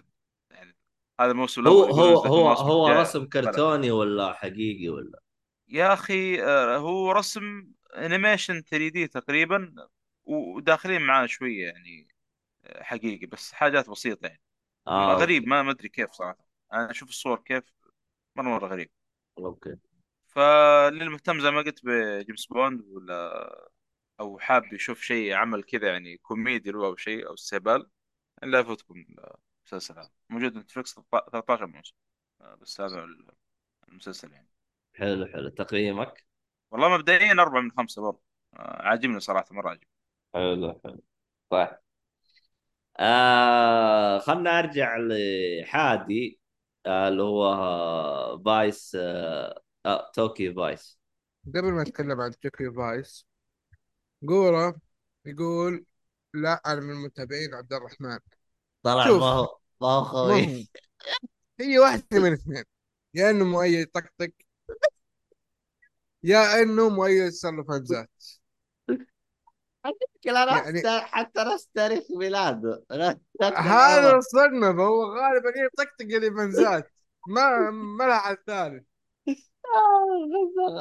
يعني هذا الموسم هو هو هو هو رسم كرتوني ولا حقيقي ولا؟ يا أخي آه، هو رسم animation 3D تقريبا وداخلين معاه شوية يعني آه، حقيقي بس حاجات بسيطة يعني. آه غريب ما ما أدري كيف صراحة. أنا أشوف الصور كيف مرة مرة غريب. أوكي. فللمهتم زي ما قلت بجيمس بوند ولا أو حاب يشوف شيء عمل كذا يعني كوميدي أو شيء أو استهبال لا يفوتكم المسلسل هذا. موجود نتفلكس 13 موسم آه، بس هذا المسلسل يعني. حلو حلو. تقييمك؟ والله مبدئيا أربعة من خمسة برضه آه، عاجبني صراحة مرة عاجبني. حلو حلو. طيب. آه خلنا أرجع لحادي آه اللي هو فايس آه آه توكيو فايس. قبل ما اتكلم عن توكيو فايس جورا يقول لا أنا من متابعين عبد الرحمن. طلع ما هو ما هو خوي. هي واحدة من الاثنين يا إنه مؤيد طقطق. يا إنه مؤيد تصرف همزات المشكلة يعني حتى نفس تاريخ ميلاده. هذا الصدمة فهو غالبا يطقطق الإيفنزات ما ما لها حل ثالث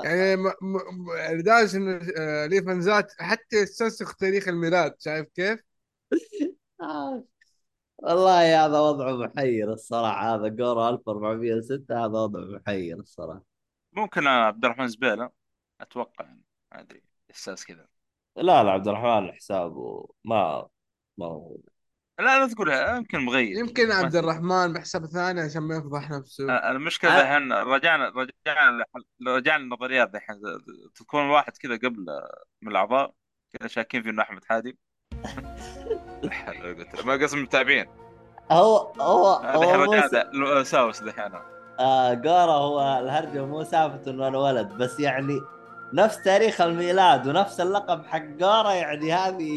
يعني م... م... لدرجة إنه آه، الإيفنزات حتى يستنسخ تاريخ الميلاد شايف كيف؟ آه. والله هذا وضعه محير الصراحة هذا جورا 1406 هذا وضعه محير الصراحة. ممكن عبد الرحمن زبيلة أتوقع يعني ما أدري إحساس كذا. لا لا عبد الرحمن حسابه ما ما هو. لا لا تقولها يمكن مغير يمكن عبد الرحمن بحساب ثاني عشان ما يفضح نفسه. المشكلة أه ذحين رجعنا رجعنا رجعنا للنظريات ذحين تكون واحد كذا قبل من الأعضاء كذا شاكين في إنه أحمد حادي. ما قسم متابعين هو هو هو ساوس ذحين آه جورا هو الهرجة مو سالفة إنه أنا ولد بس يعني نفس تاريخ الميلاد ونفس اللقب حق جورا يعني هذه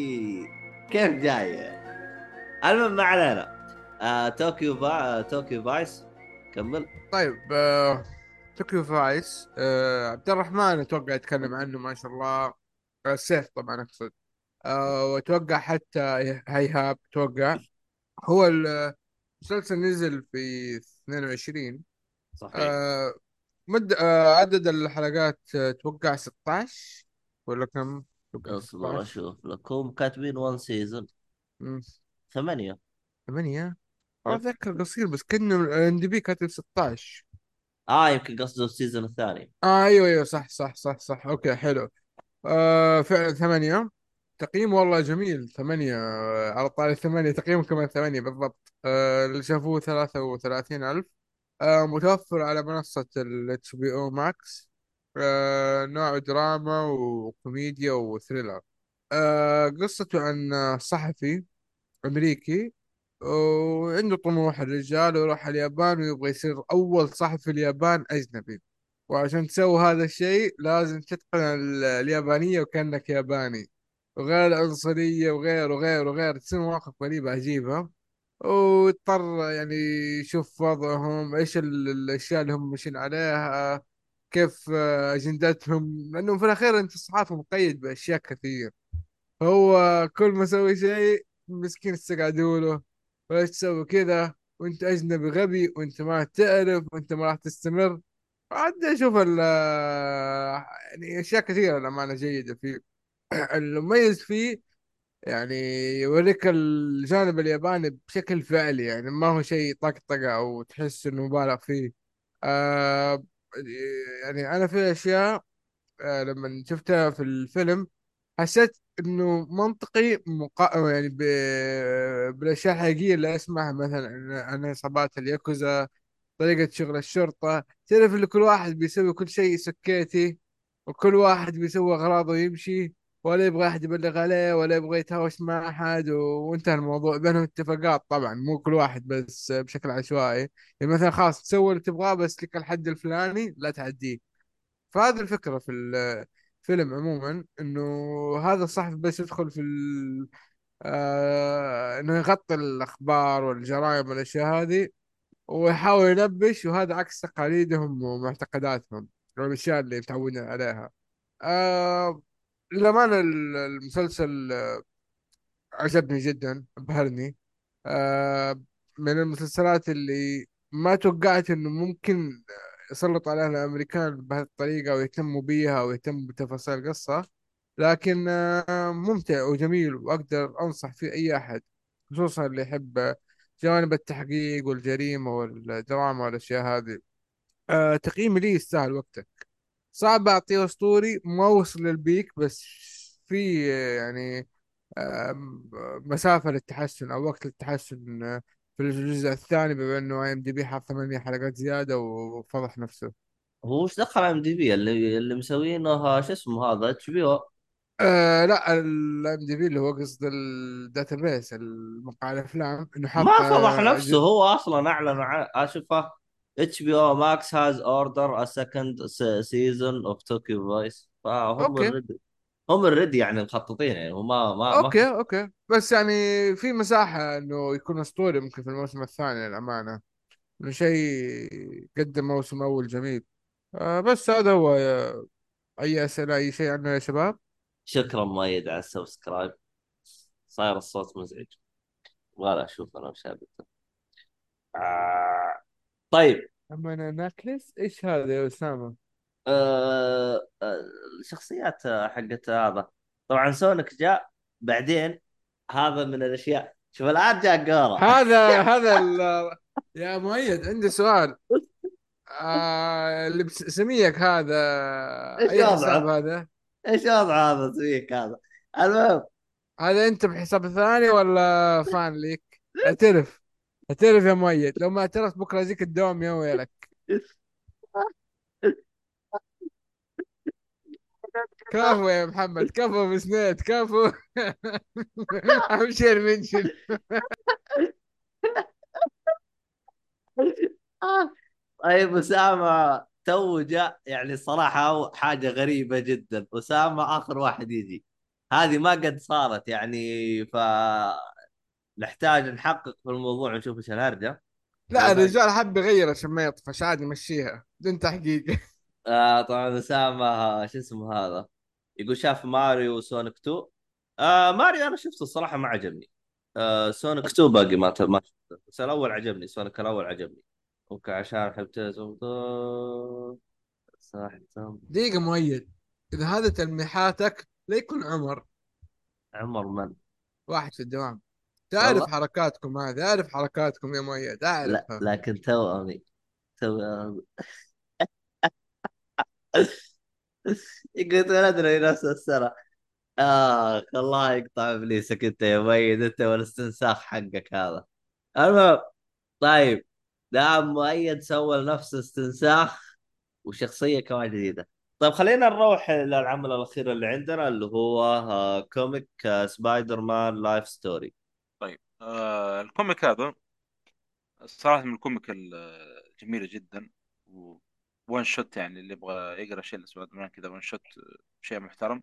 كيف جاية؟ المهم ما علينا. آه طوكيو با... طوكيو فايس كمل. طيب آه... توكيو فايس آه... عبد الرحمن أتوقع يتكلم عنه ما شاء الله. آه، سيف طبعا أقصد. آه... وأتوقع حتى هيهاب أتوقع هو المسلسل نزل في 22 صحيح. آه... مد آه... عدد الحلقات آه، أتوقع 16 ولا كم؟ أصبر 16 أشوف لكم. كاتبين 1 season مم. ثمانية. ثمانية؟ إيه. أتذكر قصير بس كأنه ال IMDb كاتب 16 آه يمكن قصده ال season الثاني. آه أيوه أيوه صح صح صح صح. أوكي حلو. آه فعلا ثمانية. تقييم والله جميل. ثمانية آه على طاري ثمانية تقييم كمان ثمانية بالضبط. آه اللي شافوه ثلاثة وثلاثين ألف. آه متوفر على منصة ال HBO Max. آه نوع دراما وكوميديا وثريلر. آه قصته عن صحفي أمريكي وعنده طموح الرجال ويروح اليابان ويبغى يصير أول صحفي في اليابان أجنبي. وعشان تسوي هذا الشيء لازم تتقن ال- اليابانية وكأنك ياباني. وغير العنصرية وغير وغير وغير تصير مواقف غريبة عجيبة. واضطر يعني يشوف وضعهم إيش ال- الأشياء اللي هم ماشيين عليها كيف آه، أجندتهم. لأنه في الأخير أنت الصحافة مقيد بأشياء كثير. هو كل ما سوي شيء مسكين استقعدوا له وليش تسوي كذا؟ وأنت أجنبي غبي وأنت ما تعرف وأنت ما راح تستمر. عاد أشوف ال يعني أشياء كثيرة للأمانة جيدة فيه. المميز فيه يعني يوريك الجانب الياباني بشكل فعلي يعني ما هو شيء طقطقة أو تحس إنه مبالغ فيه. آه يعني أنا في أشياء آه لما شفتها في الفيلم حسيت إنه منطقي مقا... يعني ب... بالأشياء الحقيقية اللي أسمعها مثلا عن عصابات الياكوزا طريقة شغل الشرطة. تعرف اللي كل واحد بيسوي كل شيء سكيتي وكل واحد بيسوي أغراضه ويمشي. ولا يبغى أحد يبلغ عليه ولا يبغى يتهاوش مع أحد و... وانتهى الموضوع. بينهم اتفاقات طبعا مو كل واحد بس بشكل عشوائي. يعني مثلا خلاص تسوي اللي تبغاه بس لك الحد الفلاني لا تعديه. فهذه الفكرة في الفيلم عموما إنه هذا الصحفي بس يدخل في ال... آه... إنه يغطي الأخبار والجرائم والأشياء هذه ويحاول ينبش وهذا عكس تقاليدهم ومعتقداتهم والأشياء اللي متعودين عليها. آه للأمانة ال- المسلسل عجبني جدا أبهرني. آه من المسلسلات اللي ما توقعت إنه ممكن يسلط عليها الأمريكان بهذه الطريقة ويهتموا بيها ويهتموا بتفاصيل القصة. لكن آه ممتع وجميل وأقدر أنصح فيه أي أحد خصوصا اللي يحب جوانب التحقيق والجريمة والدراما والأشياء هذه. آه تقييمي ليه يستاهل وقتك. صعب أعطيه أسطوري ما وصل لل peak بس في آه، يعني آه، مسافة للتحسن أو وقت للتحسن آه، في الجزء الثاني بما إنه IMDb حاط ثمانية حلقات زيادة وفضح نفسه. هو وش دخل IMDb اللي اللي مسوينه شو اسمه هذا HBO آه لا ال IMDb اللي هو قصد ال database المقال الأفلام إنه حاط ما فضح آه نفسه هو أصلا أعلن عن اشوفه HBO Max has order a second season of Tokyo Vice فهم أوكي. هم already يعني مخططين يعني هم ما ما ما أوكي أوكي. بس يعني في مساحة إنه يكون أسطوري ممكن في الموسم الثاني للأمانة. إنه شيء قدم موسم أول جميل. آه بس هذا هو. يا- أي أسئلة أي شيء عنه يا شباب؟ شكرا مؤيد على ال subscribe. صاير الصوت مزعج. ولا أشوف أنا هذا. آه. طيب. أما أنا ناكلس إيش هذا يا أسامة؟ آه، آه، الشخصيات حقت هذا. طبعا سونيك جاء بعدين هذا من الأشياء. شوف الآن جاء جورا هذا هذا ال... يا مؤيد عندي سؤال. آه اللي بس- سميك هذا إيش أي حساب وضعه؟ هذا؟ إيش وضع هذا سويك هذا؟ المهم. هذا أنت بحساب ثاني ولا فان ليك؟ اعترف. اعترف يا مؤيد لو ما اعترفت بكرة ازيك الدوام يا ويلك. كفو يا محمد كفو بسنيت كفو. ابشر منشن طيب أسامة تو جاء يعني صراحة حاجة غريبة جدا. أسامة آخر واحد يجي. هذه ما قد صارت يعني ف نحتاج نحقق في الموضوع ونشوف إيش الهرجة. لا الرجال حب يغير عشان ما يطفش عادي مشيها بدون تحقيق. آه طبعا اسامه شو اسمه هذا؟ يقول شاف ماريو وسونيك 2 آه ماريو أنا شفته الصراحة ما عجبني. آه سونيك 2 باقي ما ما شفته. بس الأول عجبني سونيك الأول عجبني. أوكي عشان حبيت صح تم. دقيقة مؤيد. إذا هذا تلميحاتك لا يكون عمر. عمر من؟ واحد في الدوام. تعرف حركاتكم هذه أعرف حركاتكم يا مؤيد لا أعرفها لكن توأمي توأمي يقول ولدنا نفس السنة آه الله يقطع إبليسك أنت يا مؤيد أنت والاستنساخ حقك هذا. المهم طيب دام مؤيد سوى لنفسه استنساخ وشخصية كمان جديدة. طيب خلينا نروح للعمل الأخير اللي عندنا اللي هو comic سبايدر مان لايف ستوري آه ال comic هذا الصراحة من ال comic الجميلة جدا one shot يعني اللي يبغى يقرأ شيء لسبايدر مان كذا one shot شيء محترم.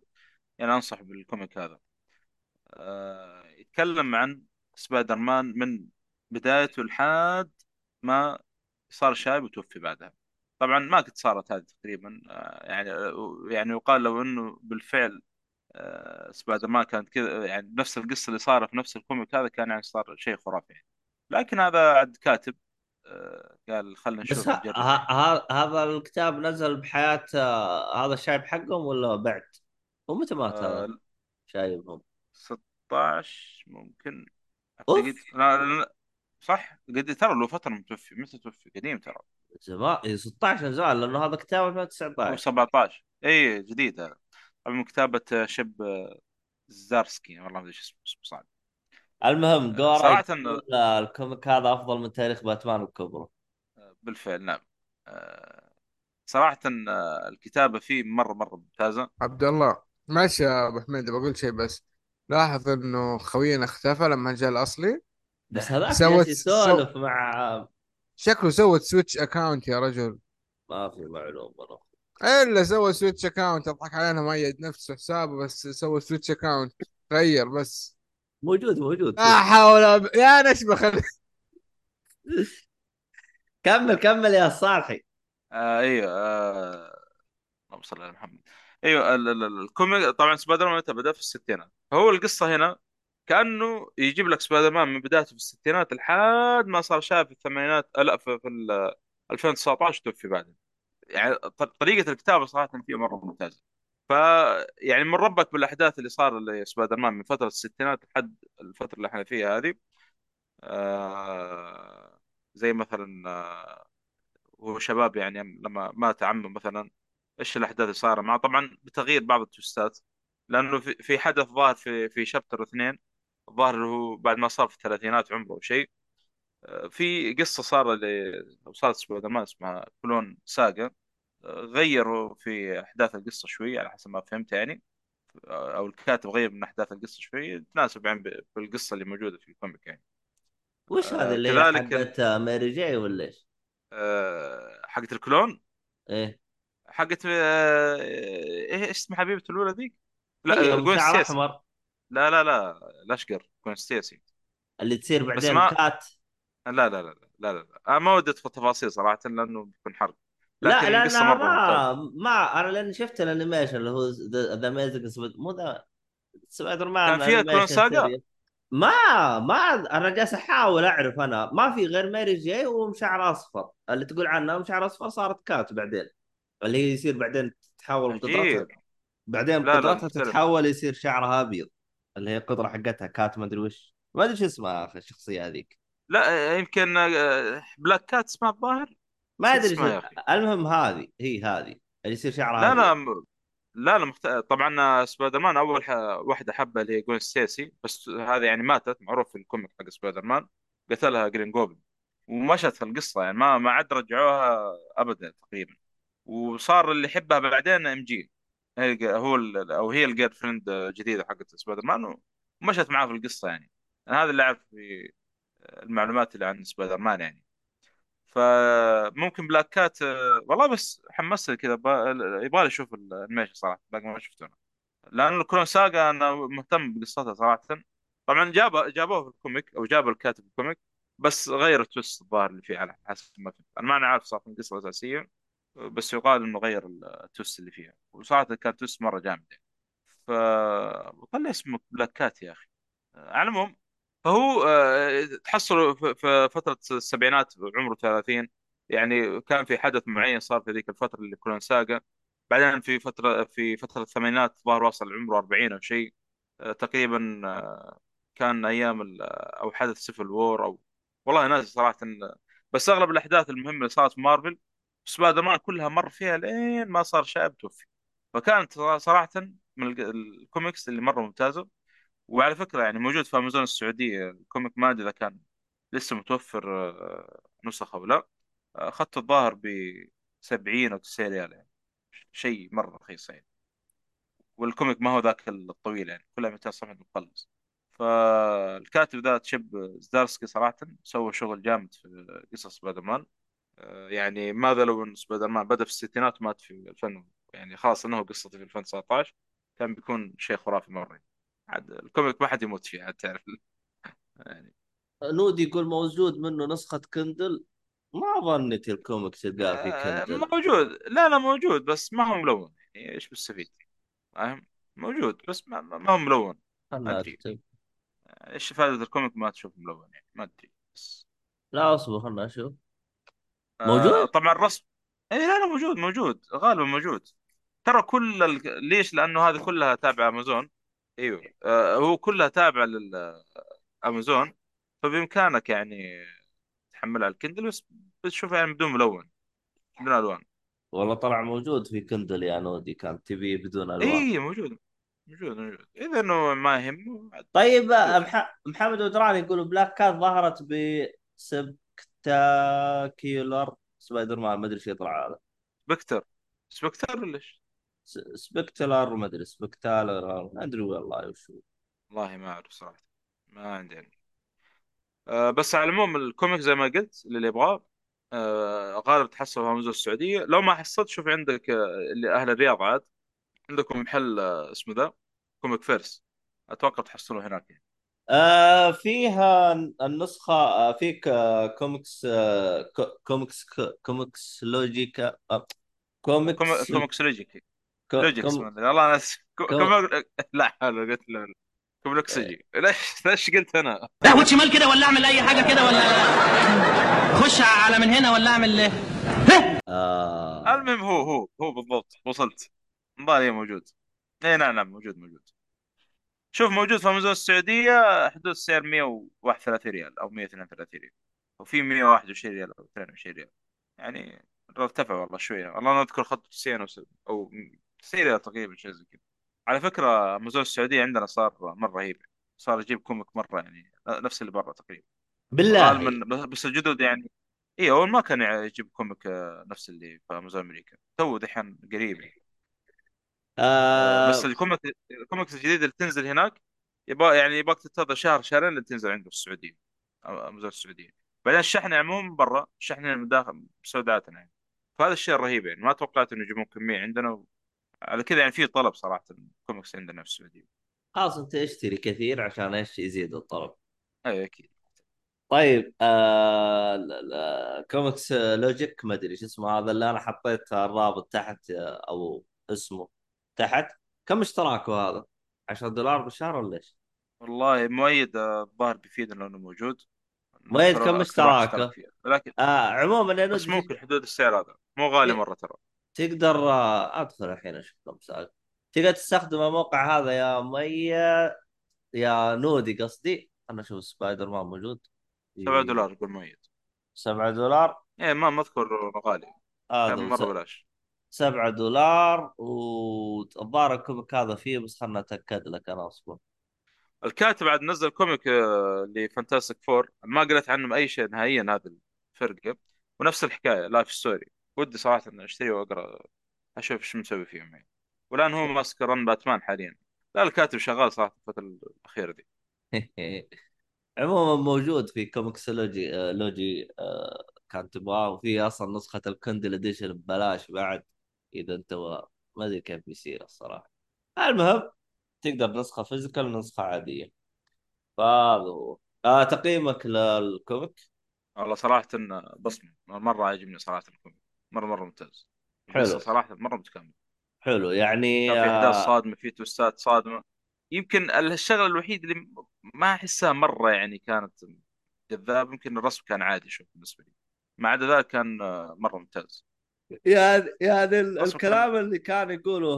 يعني انصح بال comic هذا. آه يتكلم عن سبايدر مان من بدايته لحد ما صار شايب وتوفي بعدها. طبعا ما قد صارت هذه تقريبا آه يعني يعني يقال لو إنه بالفعل آه سبايدر مان كانت كذا يعني نفس القصة اللي صارت في نفس ال comic هذا كان يعني صار شيء خرافي يعني. لكن هذا عد كاتب آه قال خلينا نشوف هذا الكتاب نزل بحياة آه، هذا الشايب حقهم ولا بعد؟ ومتى مات هذا آه شايبهم؟ 16 ممكن. اعتقد. صح. قد ترى له فترة متوفي متى توفي؟ قديم ترى. زمان إيه، 16 زمان لأنه هذا كتاب هو 2019 17 اي جديد هذا. من كتابه شب زارسكي. والله ما أدري إيش اسمه صعب. المهم جورا صراحة يقول آه، الكوميك هذا أفضل من تاريخ باتمان الكبرى بالفعل نعم. آه، صراحة آه، الكتابة فيه مرة مرة ممتازة. عبد الله ماشي يا أبو حميد بقول شيء بس. لاحظ إنه خوينا اختفى لما جاء الأصلي؟ بس هذاك سوت- يسولف مع شكله سوت switch account يا رجل. ما في معلومة. إلا سوى switch account أضحك علينا مؤيد نفسه حسابه بس سوى switch account غير بس. موجود موجود. لا حول ولا يا نشبه خلي. كمل كمل يا صالحي. آه أيوه آه... اللهم صل على محمد. أيوه ال- ال- ال- ال comic طبعا سبايدر مان متى بدأ؟ في الستينات. هو القصة هنا كأنه يجيب لك سبايدر مان من بدايته في الستينات لحد ما صار شاب في الثمانينات آه، لا في, في ال 2019 توفي بعدين. يعني ط- طريقة الكتابة صراحة فيها مرة ممتازة. ف يعني من ربك بالأحداث اللي صار لسبايدر مان من فترة الستينات لحد الفترة اللي إحنا فيها هذه آه زي مثلا آه هو شباب يعني لما مات عمه مثلا إيش الأحداث اللي صار معه؟ طبعا بتغيير بعض التوستات لأنه في حدث ظاهر في في شابتر اثنين اللي هو بعد ما صار في الثلاثينات عمره شيء. في قصه صار اللي صارت سبايدر مان اسمها كلون ساجا آه، غيروا في احداث القصة شوي على حسب ما فهمت يعني آه، أو الكاتب غير من احداث القصة شوي تناسب يعني بالقصة اللي موجوده في ال comic يعني وش آه، هذا اللي هي كذلك حقت ماري جاي ولا إيش؟ آه، حقت ال clone إيه حقت آه، إيه إيش اسم حبيبة الأولى ذيك؟ لا آه، جوين ستيسي أحمر لا لا لا الأشقر جوين ستيسي اللي تصير بس بعدين ما كات لا لا لا لا لا لا, لا. ما ودي أدخل تفاصيل صراحة لأنه بيكون حرق. لا مرة ممتازة. ما ما أنا لأني شفت ال animation اللي هو ذا amazing مو ذا سبايدر مان كان فيها animation saga. ما ما أنا جالس أحاول أعرف أنا. ما في غير ماري جاي ومشعر أصفر. اللي تقول عنها مشعر أصفر صارت كات بعدين. اللي هي يصير بعدين تتحول قدرتها. بعدين لا لا قدرتها تتحول يصير شعرها أبيض. اللي هي القدرة حقتها كات ما أدري وش. ما أدري شو اسمها أخي الشخصية هذيك. لا آه، يمكن آه، بلاك كات اسمها الظاهر؟ ما أدري المهم هذه هي هذه اللي يصير شعرها لا لا لا لا مخت... طبعا آه، سبايدر مان أول ح... واحدة حبة اللي هي جوين ستيسي بس هذه يعني ماتت معروف في ال comic حق سبايدر مان قتلها جرين جوبلن ومشت في القصة يعني ما ما عاد رجعوها أبدا تقريبا. وصار اللي يحبها بعدين إم جي هي هو ال- أو هي ال girlfriend جديدة حقت سبايدر مان ومشت معاه في القصة يعني. أنا هذا اللي اعرف في المعلومات اللي عن سبايدر مان يعني. فممكن بلاك كات آه، والله بس حمست كذا ب- يبغى لي أشوف ال animation صراحة باقي ما شفته أنا. لأنه clone saga أنا مهتم بقصتها صراحة. طبعا جاب جابوه في ال comic أو جاب الكاتب في ال comic بس غير ال twist الظاهر اللي فيه على حسب ما فهمت. أنا ما عارف صراحة القصة الاساسيه بس يقال إنه غير ال twist اللي فيها. وصراحة كان twist مرة جامد يعني. ف وطلع اسمه بلاك كات يا أخي. على العموم فهو آه، تحصل في فترة السبعينات عمره 30 يعني كان في حدث معين صار في ذيك الفترة اللي clone saga. بعدين في فترة في فترة الثمانينات ظهر وصل عمره 40 أو شيء. آه، تقريبا آه، كان أيام ال- أو حدث Civil War أو والله ناسي صراحة بس أغلب الأحداث المهمة اللي صارت في مارفل سبايدر مان كلها مر فيها لين ما صار شاب توفي فكانت صراحة من الك- الكوميكس اللي مره ممتازة. وعلى فكرة يعني موجود في أمازون السعودية ال comic ما أدري إذا كان لسه متوفر آه، نسخة أو لا. اخذت الظاهر ب 70 أو 90 ريال يعني. شيء مرة رخيص يعني. وال comic ما هو ذاك الطويل يعني كلها 200 صفحة مخلص فالكاتب ذا تشيب زدارسكي صراحة سوى شغل جامد في قصص سبايدر مان آه، يعني ماذا لو إن سبايدر مان بدأ في الستينات ومات في 2000 يعني خلاص إنه قصته في 2019 كان بيكون شيء خرافي مرة عاد ال comic ما حد يموت فيه عاد تعرف. يعني. نودي يقول موجود منه نسخة كندل؟ ما ظنيت ال comic تلقاه في آه، كندل. موجود. لا لا موجود بس ما هو ملون. يعني إيش بتستفيد فاهم؟ موجود بس ما, ما هو ملون. ما أدري. اكتب إيش فائدة ال comic ما تشوف ملون؟ يعني ما أدري بس. لا أصبر خلنا أشوف. آه موجود؟ طبعا الرسم. اي لا لا موجود موجود غالبا موجود. ترى كل ال... ليش؟ لأنه هذه كلها تابعة أمازون. إيوه. آه هو كلها تابعة للامازون فبإمكانك يعني تحملها على الكندل بس بتشوفها يعني بدون ملون بدون ألوان. والله طلع موجود في كندل يا نودي كان تبي بدون ألوان. اي موجود موجود موجود. إذا إنه ما يهم طيب. مح... محمد ودراني يقول بلاك كات ظهرت ب spectacular سبايدر مان ما أدري إيش يطلع هذا. spectre. spectre ولا إيش؟ spectacular ما أدري spectacular ما أدري والله وش. والله ما أعرف صراحة ما عندي علم. آه بس على العموم ال comic زي ما قلت اللي يبغاه. آه غالبا تحصل في امازون السعودية. لو ما حصلت شوف عندك آه اللي أهل الرياض عاد. عندكم محل آه اسمه ذا؟ كوميك فيرس. أتوقع تحصلوه هناك يعني. آه فيها النسخة آه فيك آه كوميكس آه كو- كوميكس كوميكس لوجيكا كوم- كوميكس كوميكس لوجيكي كو- لوجيك اسمه. والله كوم- كوم- لا حول قلت له كوميكسجي ليش ليش قلت أنا؟ قهوة شمال كده ولا أعمل أي حاجة كده ولا؟ خش على من هنا ولا أعمل آه. المهم هو هو هو بالضبط وصلت. مبالي موجود. اي نعم نعم موجود موجود. شوف موجود في امازون السعودية حدود سعر 131 ريال أو 132 ريال. وفي 121 ريال أو 22 ريال. يعني ارتفع والله شوية. والله أنا أذكر خط 90 أو س- أو 90 ريال تقريبا شيء زي كذا. على فكرة امازون السعودية عندنا صار مرة رهيب. صار يجيب comic مرة يعني نفس اللي برا تقريبا. بالله. غالبا بس الجدد يعني اي اول ما كان يجيب comic آه، نفس اللي في امازون أمريكا. تو دحين قريب. يعني. آه. بس ال comic ال comics الجديده اللي تنزل هناك يبغى يعني يبغاك تنتظر شهر شهرين اللي تنزل عنده في السعودية. أو امازون السعودية. بعدين الشحن عموما برا الشحن من داخل بسوداتنا يعني. فهذا الشيء الرهيب يعني. ما توقعت إنه يجيبون كمية عندنا. على كذا يعني في طلب صراحة الكوميكس عندنا في السعودية. خلاص أنت اشتري كثير عشان إيش يزيد الطلب. اي أكيد. طيب آه ComiXology ما أدري إيش اسمه هذا اللي أنا حطيت الرابط تحت آه، أو اسمه تحت. كم اشتراكه هذا؟ 10 دولار بالشهر ولا إيش؟ والله مؤيد آه، الظاهر بيفيدنا انه موجود. مؤيد كم اشتراكه؟ لكن آه عموما بس ممكن حدود السعر هذا. مو غالي إيه. مرة ترى. تقدر آه، أدخل الحين أشوف كم سعر تقدر تستخدم الموقع هذا يا مي يا نودي قصدي. أنا أشوف سبايدر مان موجود. 7 دولار يقول مؤيد 7 دولار؟ إيه ما اذكر غالي هو. مرة بلاش. 7 دولار والظاهر ال comic هذا فيه بس خلنا أتأكد لك أنا أصبر. الكاتب بعد نزل comic آه، لفانتاستيك فور. ما قريت عنهم أي شيء نهائيا هذا الفرقه ونفس الحكاية life story ودي صراحة إني أشتري وأقرأ أشوف إيش مسوي فيهم يعني. والآن هو ماسك run باتمان حاليا. لا الكاتب شغال صراحة الفترة الأخيرة دي. عموما موجود في ComiXology آه، لوجي آه، كان تبغاه وفي أصلا نسخة ال Kindle edition ببلاش بعد إذا أنت ما أدري كيف بيصير الصراحة. المهم تقدر نسخة physical ونسخه عادية. فهذا هو. آه تقييمك لل comic والله صراحة بصمة مرة عاجبني صراحة ال comic مرة مرة ممتاز. حلو. صراحة مرة متكامل. حلو. يعني كان في إحداث آه صادمة في twist ات صادمة. يمكن الشغلة الوحيد اللي ما أحسها مرة يعني كانت جذاب يمكن الرسم كان عادي شوف بالنسبة لي. ما عدا ذلك كان آه، مرة ممتاز. يعني يعني الكلام اللي كان يقوله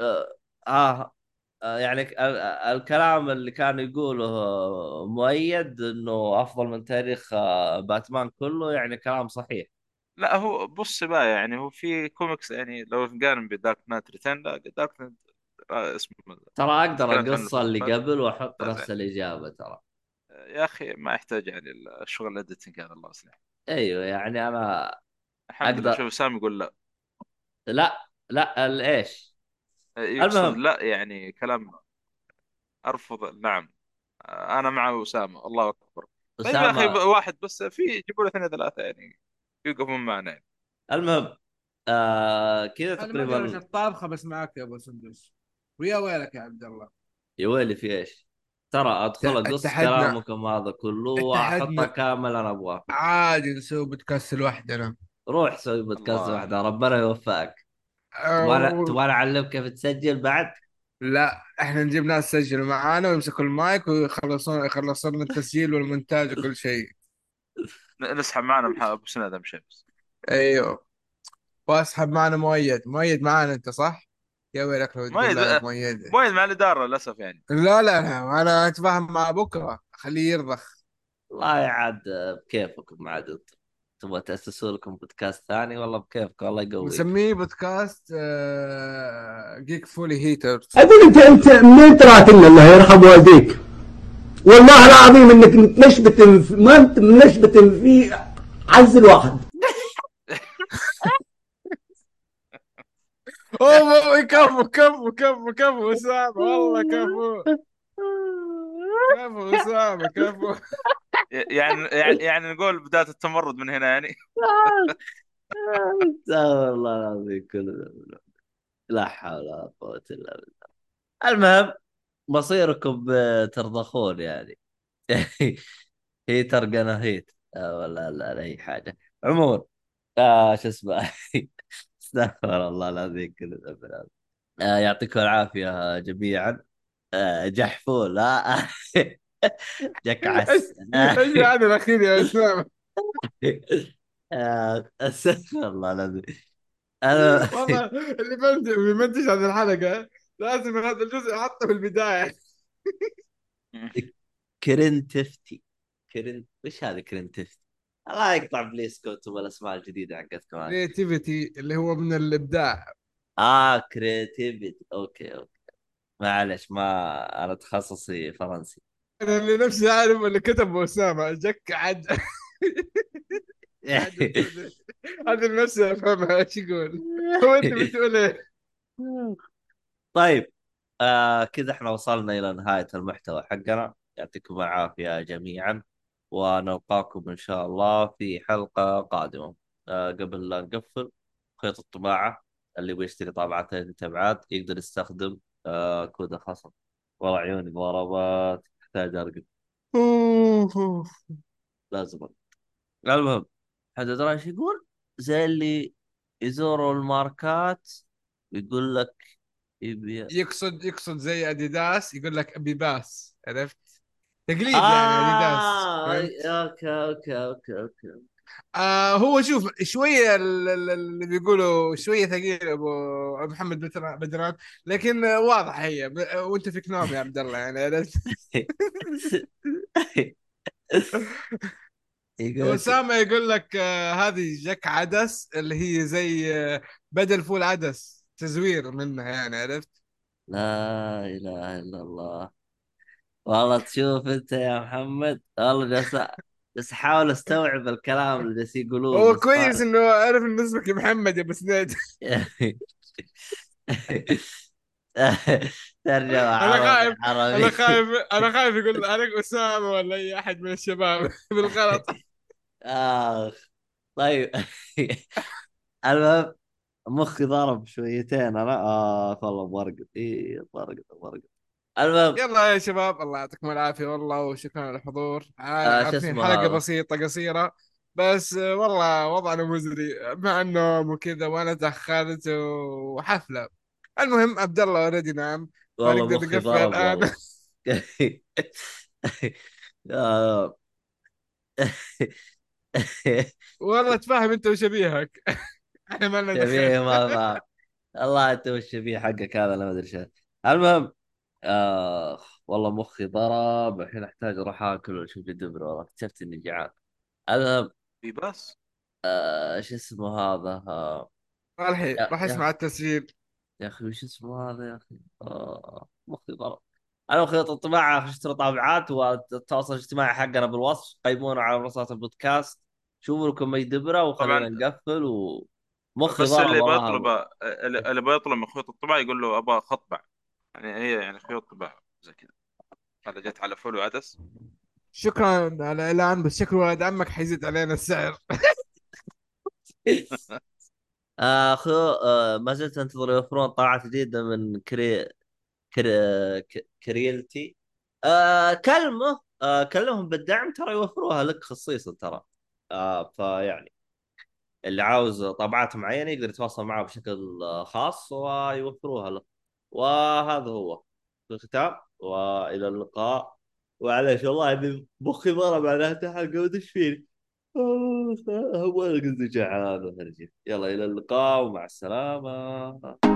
آه آه آه، يعني ال- ال- الكلام اللي كان يقوله مؤيد إنه أفضل من تاريخ باتمان كله يعني كلام صحيح. لا هو بص بقى يعني هو في كوميكس يعني لو نقارن ب Dark Knight Returns لا Dark Knight آه، اسمه ترى أقدر اقص اللي قبل وأحط نفس الإجابة ترى. يا أخي ما يحتاج يعني الشغل الاديتنج هذا الله يصلح. أيوه يعني أنا الحمد لله. شوف سامي يقول لا. لا لا ال- إيش؟ يقصد المهم. لا يعني كلام أرفض نعم. أنا مع اسامه الله أكبر. طيب يا أخي اسامه واحد بس في يجيبوا له اثنين ثلاثة يعني. يوقفون معنا يعني. المهم آه كذا أنا تقريبا الطابخه بس معك يا أبو سندس ويا ويلك يا عبد الله يا ويلي في إيش ترى أدخل اقص. كلامكم هذا كله واحطه. كامل أنا أبغاه عادي نسوي بودكاست لوحدنا روح سوي بودكاست الله. واحدة ربنا يوفقك تبغى أو... تبغى أعلمك كيف تسجل بعد لا إحنا نجيب ناس يسجلوا معانا ويمسكوا المايك ويخلصون يخلصون لنا التسجيل والمونتاج وكل شيء نسحب معنا أبو سند آدم شيبس أيوه. وأسحب معنا مؤيد. مؤيد معانا أنت صح؟ يا ويلك لو مؤيد- يا مؤيد. مؤيد مع الإدارة للأسف يعني. لا لا لا أنا أتفاهم مع بكرة. خليه يرضخ. والله عاد بكيفكم عاد. أنتم تبغى تأسسوا لكم بودكاست ثاني؟ والله بكيفك والله يقويك. نسميه بودكاست آه، جيك فولي هيتر أقول أنت أنت منين تراتلنا الله يرحم والديك. والله العظيم إنك متنشبت في- ما أنت منشبت في عز الواحد. أوه كفو كفو كفو كفو أسامة والله كفو. كفو أسامة كفو. يعني يعني يعني نقول بداية التمرد من هنا يعني. استغفر الله العظيم كله. لا حول ولا قوة إلا بالله. المهم مصيركم ترضخون يعني. هيتر قنا هيت آه، ولا لا, لا اي حاجة. عموما آه شو اسمه؟ استغفر الله العظيم ذنب آه يعطيكم العافية جميعا. آه جحفول لا. جك عس إيش هذا الأخير يا اسامه آه، استغفر الله العظيم. أنا والله اللي بنتج بيمنتج هذه الحلقة. لازم هذا الجزء أحطه في البدايه كرنتفتي كرن وش هذا كرنتفتي؟ الله يقطع بليسكوتم والاسماء الجديدة حقتكم كريتيفيتي اللي هو من الإبداع. آه كريتيفيتي أوكي أوكي. معلش ما أنا تخصصي فرنسي. أنا اللي نفسي أعرف اللي كتبه أسامة. جك عد هذا نفسي افهمها إيش يقول؟ هو أنت بتقول إيه طيب آه كذا إحنا وصلنا إلى نهاية المحتوى حقنا يعطيكم العافية جميعا ونلقاكم إن شاء الله في حلقة قادمة آه قبل لا نقفل خيط الطباعة اللي يبغى يشتري طابعتين تبعات يقدر يستخدم آه كود الخصم والله عيوني ضربات تحتاج أرقد لازم. المهم حد إيش يقول؟ زي اللي يزوروا الماركات ويقول لك يقصد يقصد زي أديداس يقول لك ابي باس عرفت؟ تقليد يعني أديداس آه؟ أوكي أوكي أوكي أوكي. آه هو شوف شوية ال- ال- اللي بيقولوا شوية ثقيل أبو محمد بدر- بدران لكن آه، واضح هي. وأنت فيك نوم يا عبد الله يعني عرفت؟ اسامه يقول لك آه هذه جك عدس اللي هي زي آه بدل فول عدس. تزوير منها يعني عرفت؟ لا إله إلا الله. والله تشوف أنت يا محمد والله جالس بس أحاول أستوعب الكلام اللي جالس يقولوه هو كويس إنه عرف إنه اسمك محمد يا أبو سنيد. ترجمة أنا خايف أنا خايف أنا خايف يقول عليك أسامة ولا أي أحد من الشباب بالغلط. آخ. طيب. المهم مخي ضرب شويتين أنا آه والله برقد اي برقد برقد المهم يلا يا شباب الله يعطيكم العافية والله وشكرا على الحضور آه، عارفين حلقة؟ بسيطة قصيرة بس آه، والله وضعنا مزري مع النوم وكذا وأنا تاخرت وحفلة المهم عبد الله اوريدي نام والله مخي ضرب الآن. والله. آه. والله تفهم أنت وشبيهك إحنا ما لنا شبيه ما الله انت والشبيه حقك هذا أنا ما أدري شو. المهم آه والله مخي ضرب. الحين أحتاج أروح آكل وأشوف دبر والله اكتشفت إني جعان. المهم في بس؟ آه شو اسمه هذا؟ آه الحين راح اسمع التسجيل. يا أخي وش اسمه هذا يا أخي؟ آه مخي ضرب. أنا خيط الطباعه اشتروا طابعات والتواصل الاجتماعي حقنا بالوصف. قيمونا على منصات البودكاست. شوفوا لكم أي دبرة وخلينا طبعاً. نقفل ومخي بس اللي. بيطلب اللي بيطلب من خيوط الطباعة يقول له أبغى خطبع يعني هي يعني خيوط طباعه زي كذا. هذا جت على فول وعدس شكرا على الاعلان بس شكله ولد عمك حيزيد علينا السعر. آه خو آه ما زلت أنتظر يوفرون طاعات جديدة من كري كريلتي. آه كلمه آه كلمهم بالدعم ترى يوفروها لك خصيصا ترى. آه فيعني اللي عاوز طابعات معينة يقدر يتواصل معه بشكل خاص ويوفروها له. وهذا هو. في الختام وإلى اللقاء. وعليش والله إني مخي ضرب على الحلقة ودش فيني؟ هو قصدي جعان يلا إلى اللقاء ومع السلامة.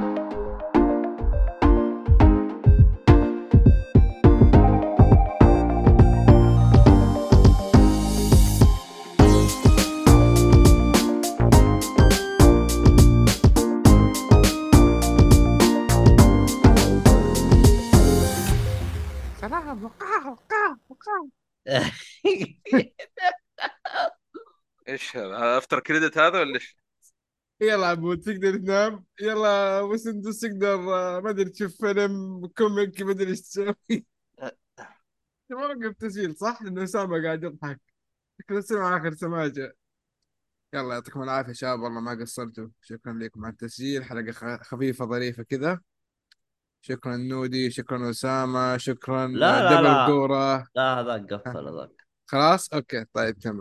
إيش هذا؟ after credit هذا ولا إيش؟ يلا عبود تقدر تنام؟ يلا ابو سندس تقدر آه، ما أدري تشوف فيلم comic ما أدري إيش تسوي. اوقف تسجيل صح؟ لأنه أسامة قاعد يضحك. شكله سمع آخر سماجة. يلا يعطيكم العافية شباب والله ما قصرتوا. شكرا لكم على التسجيل حلقة خفيفة ظريفة كذا. شكرا نودي شكرا أسامة شكرا لا، لا، double لا. قورة. لا هذاك قفل هذاك. خلاص؟ okay طيب تمام.